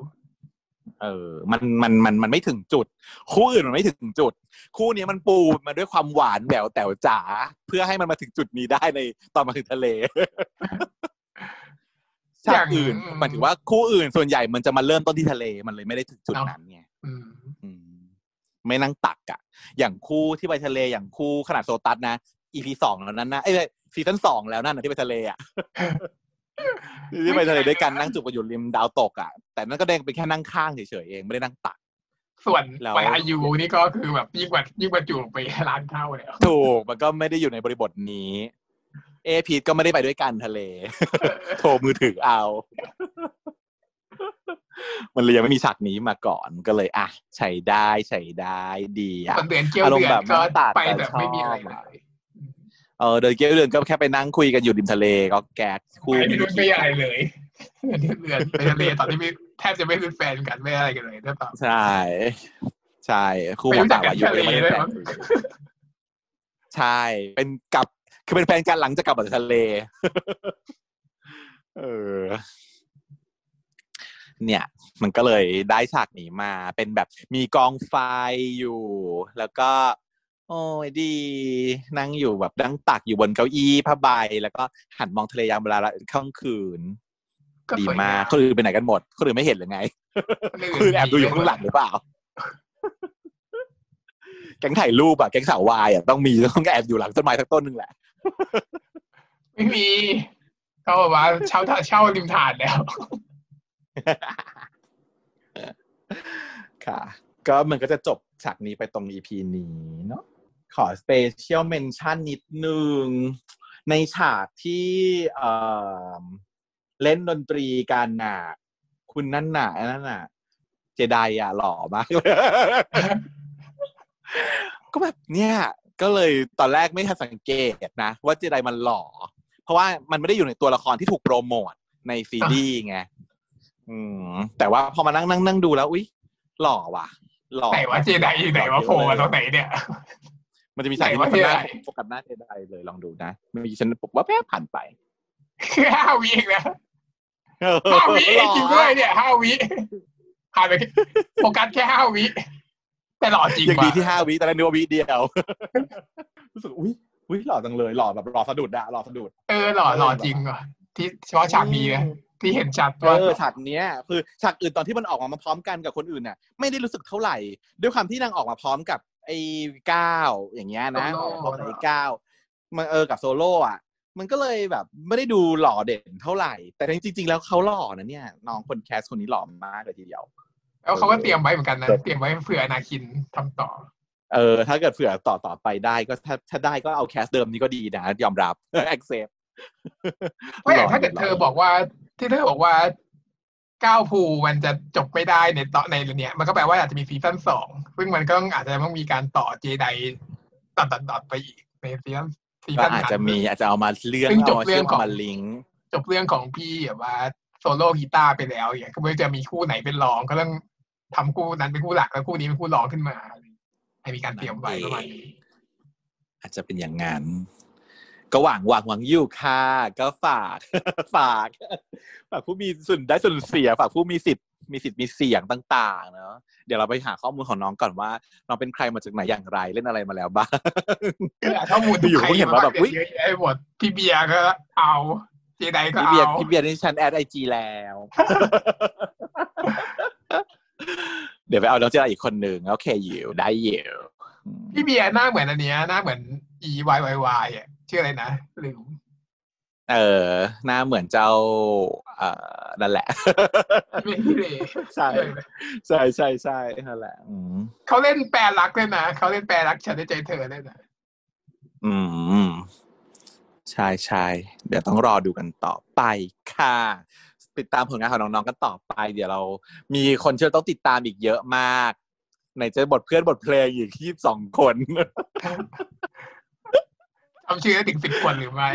เออ มันมันมันมันไม่ถึงจุด คู่อื่นมันไม่ถึงจุด คู่นี้มันปูมาด้วยความหวานแหววแต่วจ๋าเพื่อให้มันมาถึงจุดนี้ได้ในตอนมาถึงทะเล ฉากอื่นอย่างหมายถึงว่าคู่อื่นส่วนใหญ่มันจะมาเริ่มต้นที่ทะเลมันเลยไม่ได้ถึงจุดนั้นไงอืมอืมไม่นั่งตักอะอย่างคู่ที่ไปทะเลอย่างคู่ขนาดโซตัสนะ EP สองแล้วนั้นนะเอ้ยซีซั่นสองแล้วนั่นนะที่ไปทะเลอะที่ไปทะเลด้วยกันนั่งจูบกันอยู่ริมดาวตกอะแต่นั่นก็เด้งเป็นแค่นั่งข้างเฉยๆเองไม่ได้นั่งตัก ส่วนแล้วไปอายุนี่ก็คือแบบยิ่งกว่ายิ่งกว่าจูบไปร้านข้าวแล้วถูกมันก็ไม่ได้อยู่ในบริบทนี้ เอพีทก็ไม่ได้ไปด้วยกันทะเล โทรมือถือเอา มันเลยยังไม่มีฉากนี้มาก่อนก็เลย อะ ใช้ได้ใช้ได้ดีอะคนเดือนเกี่ยวอารมเดืณ์อนแบบก็น้ำตาไปแต่แบบไม่มีอะไรชอบเลอะยเออเดินเกี่ยวเดือนก็แค่ไปนั่งคุยกันอยู่ริมทะเลก็แก๊กคู่ไปไม่รู้ไม่อะไรเลยเดือนเดือนไปทะเลตอนที่ไม่แทบจะไม่เป็นแฟนกันไม่อะไรกันเลยใช่ปะใช่ ใช่คู่ไม่ขอรู้งจัต่ากงกันวายุทะเลยังไม่ได้ด้วยแฟนมั้งใช่ เป็นกลับ คือเป็นแฟนกันหลังจากกลับมาจากทะเล เออ เนี่ย มันก็เลยได้ฉากนี้มา เป็นแบบมีกองไฟอยู่ แล้วก็ โอ้ยดี นั่งอยู่แบบนั่งตักอยู่บนเก้าอี้ผ้าใบ แล้วก็หันมองทะเลยามเวลาค่ำคืนก็ดีสวยมากงคนอื่นไปไหนกันหมดคนอื่นไม่เห็นหรือไงคนอื่นแอบดูอยู่ข้างหลังหรือเปล่าแก๊งถ่ายรูปอะแก๊งสาววายอะต้องมีต้องแอบอยู่หลังต้นไม้สักต้นหนึ่งแหละ ไม่มีเขาบอกว่าเช่าเช่าริมถาดแล้ว ค่ะ ก็มันก็จะจบฉากนี้ไปตรง EP นี้เนาะขอสเปเชียลเมนชั่นนิดนึง ในฉากที่เออเล่นดนตรีกันน่ะคุณนั่นหน่ะนั่นหน่ะเจไดอะหล่อมากเลยก็แบบเนี่ย ก็เลยตอนแรกไม่ทันสังเกตนะ ว่าเจไดมันหล่อ เพราะว่ามันไม่ได้อยู่ในตัวละครที่ถูกโปรโมทในซีรีส์ไงอืมแต่ว่าพอมานั่งนั่งนั่งดูแล้วอุ๊ยหล่อว่ะ หล่อไหนว่าเจไดไหนว่าโผล่มาตรงไหนเนี่ย มันจะมีฉากที่ไหนมันว่าหน้าเจไดโฟกัสหน้าเจไดเลยลองดูนะมีฉันบอกว่าแป๊บผ่านไปคือห้าวิเองนะเออห้าวิหล่อจริงด้วยเนี่ยห้าวิผ่านไปโฟกัสแค่ห้าวิ แต่หล่อจริงอย่างดีว่ะที่ห้าวิแต่ละนึกว่าวิเดียว รู้สึกอุ๊ยอุ๊ยหล่อจังเลยหล่อแบบหล่อสะดุดอะหล่อสะดุด เออหล่อหล่อจริงว่ะที่เฉพาะฉากนี้นะที่เห็นชัดเอว่าอฉากเนี้ย คือฉากอื่นตอนที่มันออกมาพร้อมกันกับคนอื่นน่ะ ไม่ได้รู้สึกเท่าไหร่ ด้วยความที่นางออกมาพร้อมกับไอ้ก้าวอย่างเงี้ยนะออกมาพร้อมกับไอ้ก้าวมันเออกับโซโล่อะมันก็เลยแบบไม่ได้ดูหล่อเด่นเท่าไหร่ แต่จริงๆ แล้วเขาหล่อนะเนี่ย น้องคน cast คนนี้หล่อมากเลยทีเดียว แล้วเขาก็เตรียมไว้เหมือนกันนะเตรียมไว้เผื่ออนาคินทำต่อ เออ ถ้าเกิดเผื่อต่อต่อไปได้ก็ถ้าถ้าได้ก็เอาแคสเดิมนี้ก็ดีนะยอมรับ accept ไม่แต่ถ้าเกิดเธอบอกว่า ที่เธอบอกว่าก้าวภูมันจะจบไม่ได้ในต่อในเรื่องเนี้ยมันก็แปลว่าอาจจะมีซีซั่นสองซึ่งมันก็อาจจะต้องมีการต่อเจไดตัดตัดตัดไปอีกในซีซั่นซีก็ซั่นอาจนั้นจะมีอาจจะเอามาเรื่องซึ่งจบเอามาเรื่เชื่อองมของเอามาลิงก์จบเรื่องของพี่แบบว่าโซโล่กีตาร์ไปแล้วอย่างก็ไม่รู้จะมีคู่ไหนเป็นรองก็ต้อง ทำคู่นั้นเป็นคู่หลักแล้วคู่นี้เป็นคู่รองขึ้นมาให้มีการเตรียมไว้ประมาณนี้อาจจะเป็นอย่างนั้น ก็หวังหวังหวังอยู่ค่ะ ก็ฝากฝากฝากผู้มีส่วนได้ส่วนเสีย ฝากผู้มีสิทธิ์มีสิทธิ์มีเสียงต่าง ๆ เนาะเดี๋ยวเราไปหาข้อมูลของน้องก่อนว่าน้องเป็นใครมาจากไหนอย่างไรเล่นอะไรมาแล้วบ้างคือข้อมูลอยู่ๆก็เห็นว่าแบบอุ๊ยเยอะแยะไปหมดพี่เบียร์ก็เอาเจไดก็พี่เอาเบียร์พี่เบียร์นี่ฉันแอดไอจีแล้วเดี๋ยวไปเอาน้องเจราอีกคนหนึ่งโอเคอยู่ได้อยู่อืมพี่เบียร์หน้าเหมือนอันเนี้ยหน้าเหมือน E Y Y Y อะชื่ออะไรนะลืมเออหน้าเหมือนเจ้า เอ่อนั่นแหละไม่พี่เลยใช่ใช่ใช่ใช่นั่นแหละอืมเขาเล่นแปรรักด้วยนะเขาเล่นแปรรักฉันได้ใจเธอด้วยนะอืมใช่ใช่เดี๋ยวต้องรอดูกันต่อไปค่ะ ติดตามผลงานของน้องๆกันต่อไป เดี๋ยวเรา มีคนเชื่อต้องติดตามอีกเยอะมากไหนจะบทเพื่อนบทเพลงอีกยี่สองคนทำชื่อได้ถึงสิบคนหรือไม่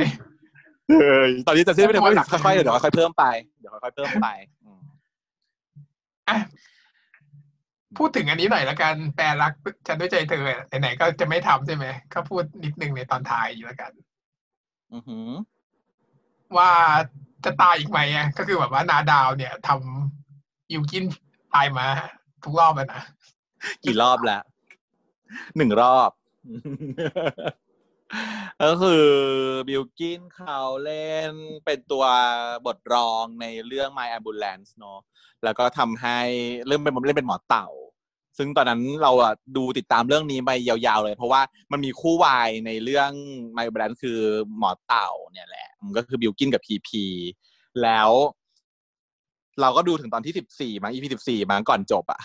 เออตอนนี้จะซื้อไม่ถึงหลัว่ากค่อยๆเดี๋ยวค่อยๆเพิ่มไปเดี๋ยวค่อยๆเพิ่มไปอืมอะพูดถึงอันนี้หน่อยละกัน แปรรักฉันด้วยใจเธอไหนๆก็จะไม่ทำใช่ไหมก็พูดนิดนึงในตอนท้ายอยู่แล้วกันอือหือว่า จะตายอีกไหมอะก็คือแบบว่านาดาวเนี่ยทำยูกินตายมา ทุกรอบแล้วนะกี่รอบแล้วหนึ่งรอบก็คือบิลกินเขาเล่นเป็นตัวบทรองในเรื่อง My Ambulance เนอะแล้วก็ทำให้เริ่มเป็นเล่นเป็นหมอเต่า ซึ่งตอนนั้นเราอะดูติดตามเรื่องนี้ไปยาวๆเลย เพราะว่ามันมีคู่วายในเรื่อง My Ambulance คือหมอเต่าเนี่ยแหละ มันก็คือบิลกินกับพีพีแล้ว เราก็ดูถึงตอนที่สิบสี่มั้ง EP สิบสี่มั้งก่อนจบอะ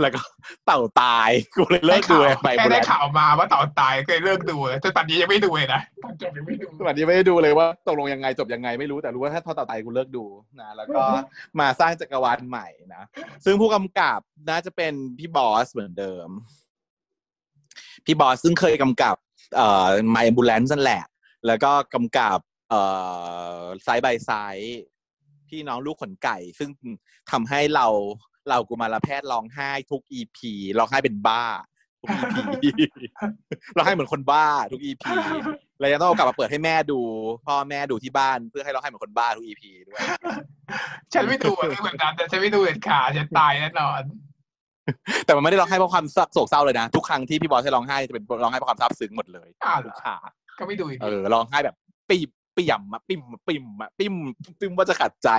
แล้วก็เต่าตายกูเลยเลิกดูได้ไปข่าวแค่ได้ข่าวมาว่าเต่าตายก็เลยเลิกดูเลยจนตอนนี้ยังไม่ดูเลยนะตอนจบยังไม่ดูสวัสดีไม่ได้ดูเลยว่าตกลงยังไงจบยังไงไม่รู้แต่รู้ว่าถ้าทอดต่อไตกูเลิกดูนะแล้วก็มาสร้างจักรวาลใหม่นะซึ่งผู้กำกับน่าจะเป็นพี่บอสเหมือนเดิม พี่บอสซึ่งเคยกำกับ เอ่อ My Ambulance นั่นแหละ แล้วก็กำกับ เอ่อไซด์บายไซด์พี่น้องลูกขนไก่ ซึ่งทำให้เรา เรากุมารแพทย์ร้องไห้ทุก EP ร้องไห้เป็นบ้า ทุก EP ร้องไห้เหมือนคนบ้า ทุก EP แล้วยังต้องเอากลับมาเปิดให้แม่ดู พ่อแม่ดูที่บ้านเพื่อให้ร้องไห้เหมือนคนบ้าทุก EP ด้วยฉันไม่ดูอะเรื่องแบบนั้นแต่ฉันไม่ดูเด็ดขาดฉันตายแน่นอน แต่มันไม่ได้ร้องไห้เพราะความโศกเศร้าเลยนะทุกครั้งที่พี่บอสให้ร้องไห้จะเป็นร้องไห้เพราะความซาบซึ้งหมดเลยอ้าวเหรทุอกฉากก็ไม่ดูอีกเออร้องไห้แบบปีบเปี่ยมอะปิ่มปิ่มอะปิ่มปิ่มว่าจะขัดใจ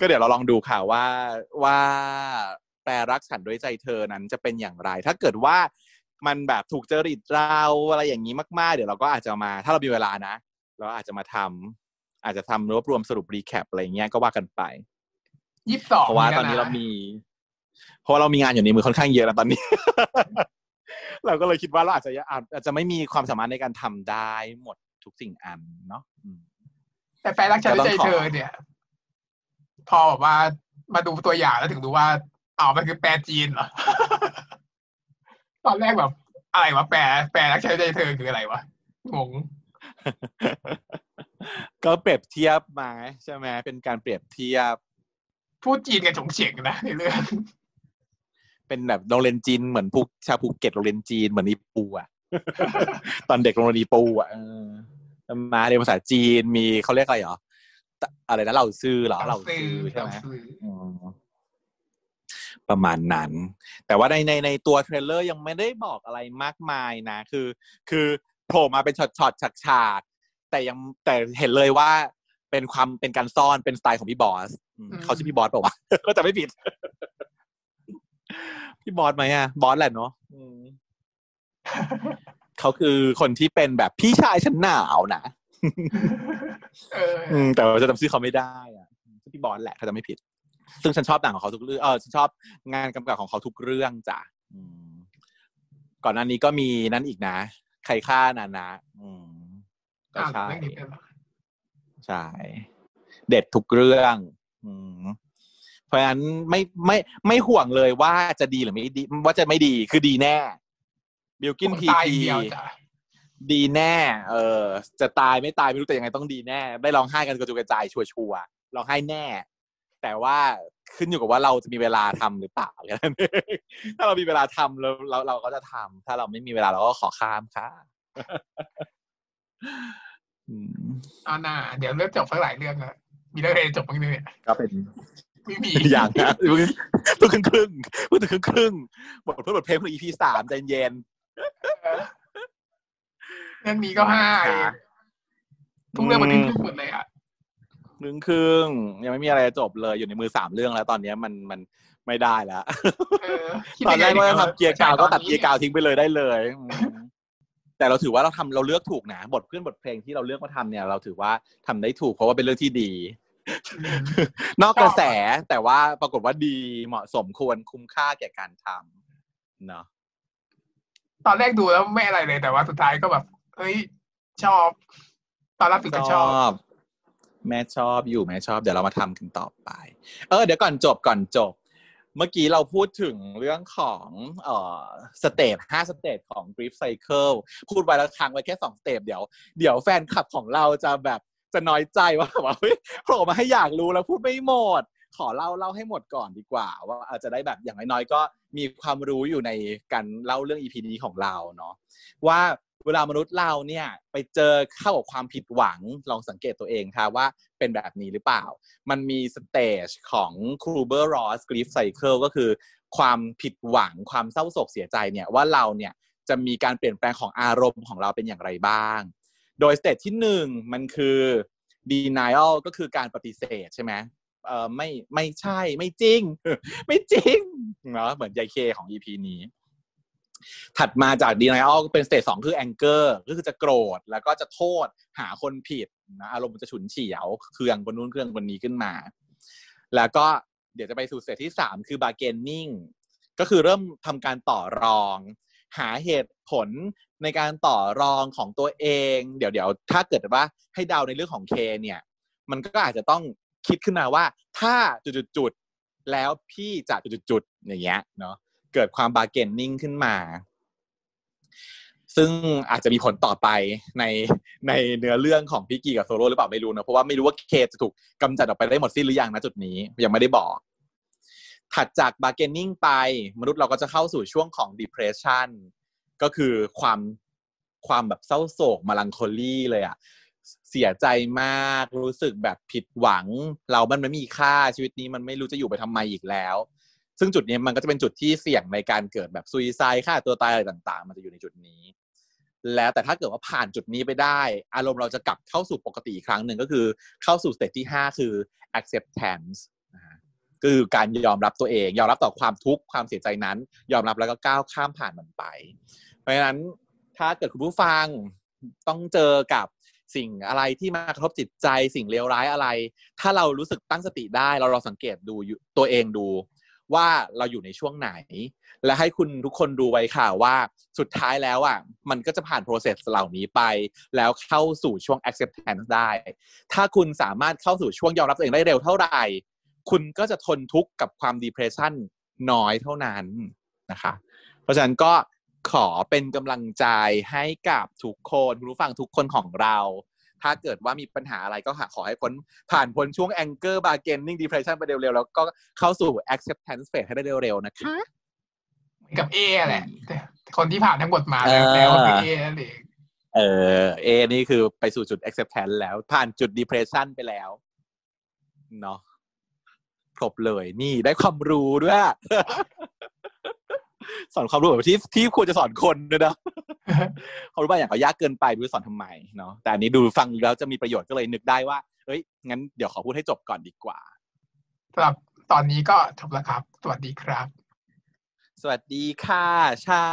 ก็เดี๋ยวเราลองดูค่ะว่าว่าแปลรักฉันด้วยใจเธอนั้นจะเป็นอย่างไร ถ้าเกิดว่ามันแบบถูกจริตเราอะไรอย่างนี้มาก ๆ เดี๋ยวเราก็อาจจะมา ถ้าเรามีเวลานะ เราอาจจะมาทำอาจจะทำรวบรวมสรุปรีแคปอะไรอย่างเงี้ยก็ว่ากันไปยี่สิบสองเพราะว่าตอนนี้เรามี เพราะเรามีงานอยู่ในมือค่อนข้างเยอะแล้วตอนนี้ เราก็เลยคิดว่าเราอาจจะอาจจะไม่มีความสามารถในการทำได้หมดทุกสิ่งอันเนาะแต่แฟนรักฉันใจเธอเนี่ย พอแบบว่ามาดูตัวอย่างแล้วถึงรู้ว่าอ๋อมันคือแปลจีนเหรอ ตอนแรกแบบ อะไรวะแปลแปลรักฉันใจเธอคืออะไรวะงงก็เปรียบเทียบมาใช่ไหมเป็นการเปรียบเทียบ พูดจีนกับฉงเฉียงนะในเรื่องเป็นแบบโรงเรียนจีนเหมือนภูชาวภูเก็ตโรงเรียนจีนเหมือนอีปูอะตอนเด็กโรงเรียนอีปูอะมาเรียนภาษาจีนมีเขาเรียกอะไรหรอ อะไรนะเหล่าซื้อหรอเหล่าซื้อใช่ไหมประมาณนั้น แต่ว่าในในในตัว trailer ยังไม่ได้บอกอะไรมากมายนะ คือ คือโผล่มาเป็นช็อตช็อตฉากฉากแต่ยังแต่เห็นเลยว่าเป็นความเป็นการซ่อนเป็นสไตล์ของพี่บอสเขาชื่อพี่บอสเปล่าวะก็จะไม่ผิด พี่บอสไหมอะบอสแหละเนาะเขาคือคนที่เป็นแบบพี่ชายฉันหนาวนะ แต่ว่าจะจำชื่อเขาไม่ได้อะพี่บอสแหละถ้าจะไม่ผิด ซึ่งฉันชอบหนังของเขาทุกเรื่องเออฉันชอบงานกำกับของเขาทุกเรื่องจ้ะก่อนหน้านี้ก็มีนั่นอีกนะ ใครฆ่านานะอืมก็ใช่ใช่เด็ดทุกเรื่อง อืมเพราะฉะนั้นไม่ไม่ไม่ห่วงเลยว่าจะดีหรือไม่ดี ว่าจะไม่ดีคือดีแน่ บิลกินพีพี ดีแน่ เออ จะตายไม่ตายไม่รู้แต่ยังไงต้องดีแน่ ได้ร้องไห้กันกระจุกกระจายชัวชัวร้องไห้แน่ แต่ว่าขึ้นอยู่กับว่าเราจะมีเวลาทำหรือเปล่าถ้าเรามีเวลาทำเราเราเราก็จะทำถ้าเราไม่มีเวลาเราก็ขอข้ามค่ะอ่าน่าเดี๋ยวเรื่องจบสักหลายเรื่องอะมีเรื่องอะไรจบบ้างเนี่ยก็เป็นไม่มีอย่างนะเพิ่งครึ่งครึ่งเพิ่งถึงครึ่งครึ่งบทเพื่อบทเพลงเพิ่ง EP สามใจเย็น เรื่องนี้ก็ห้าทุกเรื่องมันครึ่งครึ่งหมดเลยอะครึ่งครึ่งยังไม่มีอะไรจบเลยอยู่ในมือสามเรื่องแล้ว ตอนนี้มันมันไม่ได้แล้วตอนแรกว่าทำเกียร์กาวก็ตัดเกียร์กาวทิ้งไปเลยได้เลย แต่เราถือว่าเราทำเราเลือกถูกนะบทเพื่อนบทเพลงที่เราเลือกมาทำเนี่ย เราถือว่าทำได้ถูกเพราะว่าเป็นเรื่องที่ดี นอกกระแสแต่ว่าปรากฏว่าดีเหมาะสมควรคุ้มค่าแก่การทำเนาะตอนแรกดูแล้วไม่อะไรเลยแต่ว่าสุดท้ายก็แบบ เฮ้ย ชอบ ตอนรับถึงจะชอบ แม่ชอบอยู่แม่ชอบ เดี๋ยวเรามาทำกันต่อไป เออ เดี๋ยวก่อนจบก่อนจบ เมื่อกี้เราพูดถึงเรื่องของเอ่อ step ห้า step ของ Grief Cycle พูดไว้แล้วค้างไว้แค่สอง step เดี๋ยวเดี๋ยวแฟนคลับของเราจะแบบจะน้อยใจว่าแบบเฮ้ยโผล่มาให้อยากรู้แล้วพูดไม่หมดขอเล่าเล่าให้หมดก่อนดีกว่า ว่าอาจจะได้แบบอย่างน้อยๆก็มีความรู้อยู่ในการเล่าเรื่อง EP นี้ของเราเนาะว่า เวลามนุษย์เราเนี่ยไปเจอเข้ากับความผิดหวังลองสังเกตตัวเองค่ะว่าเป็นแบบนี้หรือเปล่า มันมีสเตจของ Kübler-Ross grief cycle ก็คือ ความผิดหวังความเศร้าโศกเสียใจเนี่ยว่าเราเนี่ยจะมีการเปลี่ยนแปลงของอารมณ์ของเราเป็นอย่างไรบ้าง โดย stage ที่หนึ่งมันคือ denial ก็คือการปฏิเสธใช่ไหมเออไม่ไม่ใช่ไม่จริง ไม่จริงเนาะเหมือนยายเคของ EP นี้ ถัดมาจาก denial เป็น stage สองคือ anger ก็คือจะโกรธแล้วก็จะโทษหาคนผิดนะอารมณ์มันจะฉุนเฉียวเครื่องบนนู้นเครื่องบนนี้ขึ้นมา แล้วก็เดี๋ยวจะไปสู่ stage ที่สามคือ bargaining ก็คือเริ่มทำการต่อรอง หาเหตุผลในการต่อรองของตัวเอง เดี๋ยวเดี๋ยวถ้าเกิดว่าให้เดาในเรื่องของเคเนี่ย มันก็อาจจะต้องคิดขึ้นมาว่า ถ้าจุดๆแล้วพี่จะจุดๆอย่างเงี้ยเนาะ เกิดความ bargaining ขึ้นมา ซึ่งอาจจะมีผลต่อไปในในเนื้อเรื่องของพี่กีกับโซโล่หรือเปล่าไม่รู้นะเพราะว่าไม่รู้ว่าเคจะถูกกำจัดออกไปได้หมดสิ้นหรือยังนะจุดนี้ยังไม่ได้บอก ถัดจากบาร์เกนนิ่งไป มนุษย์เราก็จะเข้าสู่ช่วงของ depression ก็คือความความแบบเศร้าโศกมาลังโคลี่เลยอะเสียใจมากรู้สึกแบบผิดหวัง เรามันไม่มีค่าชีวิตนี้มันไม่รู้จะอยู่ไปทำไมอีกแล้ว ซึ่งจุดนี้มันก็จะเป็นจุดที่เสี่ยงในการเกิดแบบซุยไซฆ่าตัวตายอะไรต่าง ๆ มันจะอยู่ในจุดนี้ แล้วแต่ถ้าเกิดว่าผ่านจุดนี้ไปได้ อารมณ์เราจะกลับเข้าสู่ปกติอีกครั้งหนึ่งก็คือเข้าสู่สเตจที่ 5 คือ acceptance คือการยอมรับตัวเอง ยอมรับต่อความทุกข์ความเสียใจนั้น ยอมรับแล้วก็ก้าวข้ามผ่านมันไป เพราะฉะนั้นถ้าเกิดคุณผู้ฟังต้องเจอกับสิ่งอะไรที่มากระทบจิตใจสิ่งเลวร้ายอะไร ถ้าเรารู้สึกตั้งสติได้ เราเราสังเกตดูตัวเองดู ว่าเราอยู่ในช่วงไหน และให้คุณทุกคนดูไว้ค่ะว่าสุดท้ายแล้วอะมันก็จะผ่าน process เหล่านี้ไป แล้วเข้าสู่ช่วง acceptance ได้ ถ้าคุณสามารถเข้าสู่ช่วงยอมรับตัวเองได้เร็วเท่าไหร่ คุณก็จะทนทุกข์กับความ depression น้อยเท่านั้นนะคะ เพราะฉะนั้นก็ขอเป็นกำลังใจให้กับทุกคนผู้ฟังทุกคนของเรา ถ้าเกิดว่ามีปัญหาอะไรก็ขอให้พ้นผ่านพ้นช่วง anger bargaining depression ไปเร็วๆ แล้วก็เข้าสู่ acceptance phase ให้ได้เร็วๆ นะคะเหมือนกับเอแหละแต่คนที่ผ่านทั้งหมดมาแล้วแล้วก็คือเอนั่นเองเออเอนี่คือไปสู่จุด acceptance แล้วผ่านจุด depression ไปแล้ว เนาะครบเลยนี่ได้ความรู้ด้วย สอนความรู้แบบที่ที่ควรจะสอนคนด้วยนะ ความรู้บางอย่างก็ยากเกินไปไม่รู้สอนทำไมเนาะแต่อันนี้ดูฟังแล้วจะมีประโยชน์ก็เลยนึกได้ว่าเฮ้ยงั้นเดี๋ยวขอพูดให้จบก่อนดีกว่าสำหรับตอนนี้ก็จบแล้วครับ สวัสดีครับ สวัสดีค่ะเช้า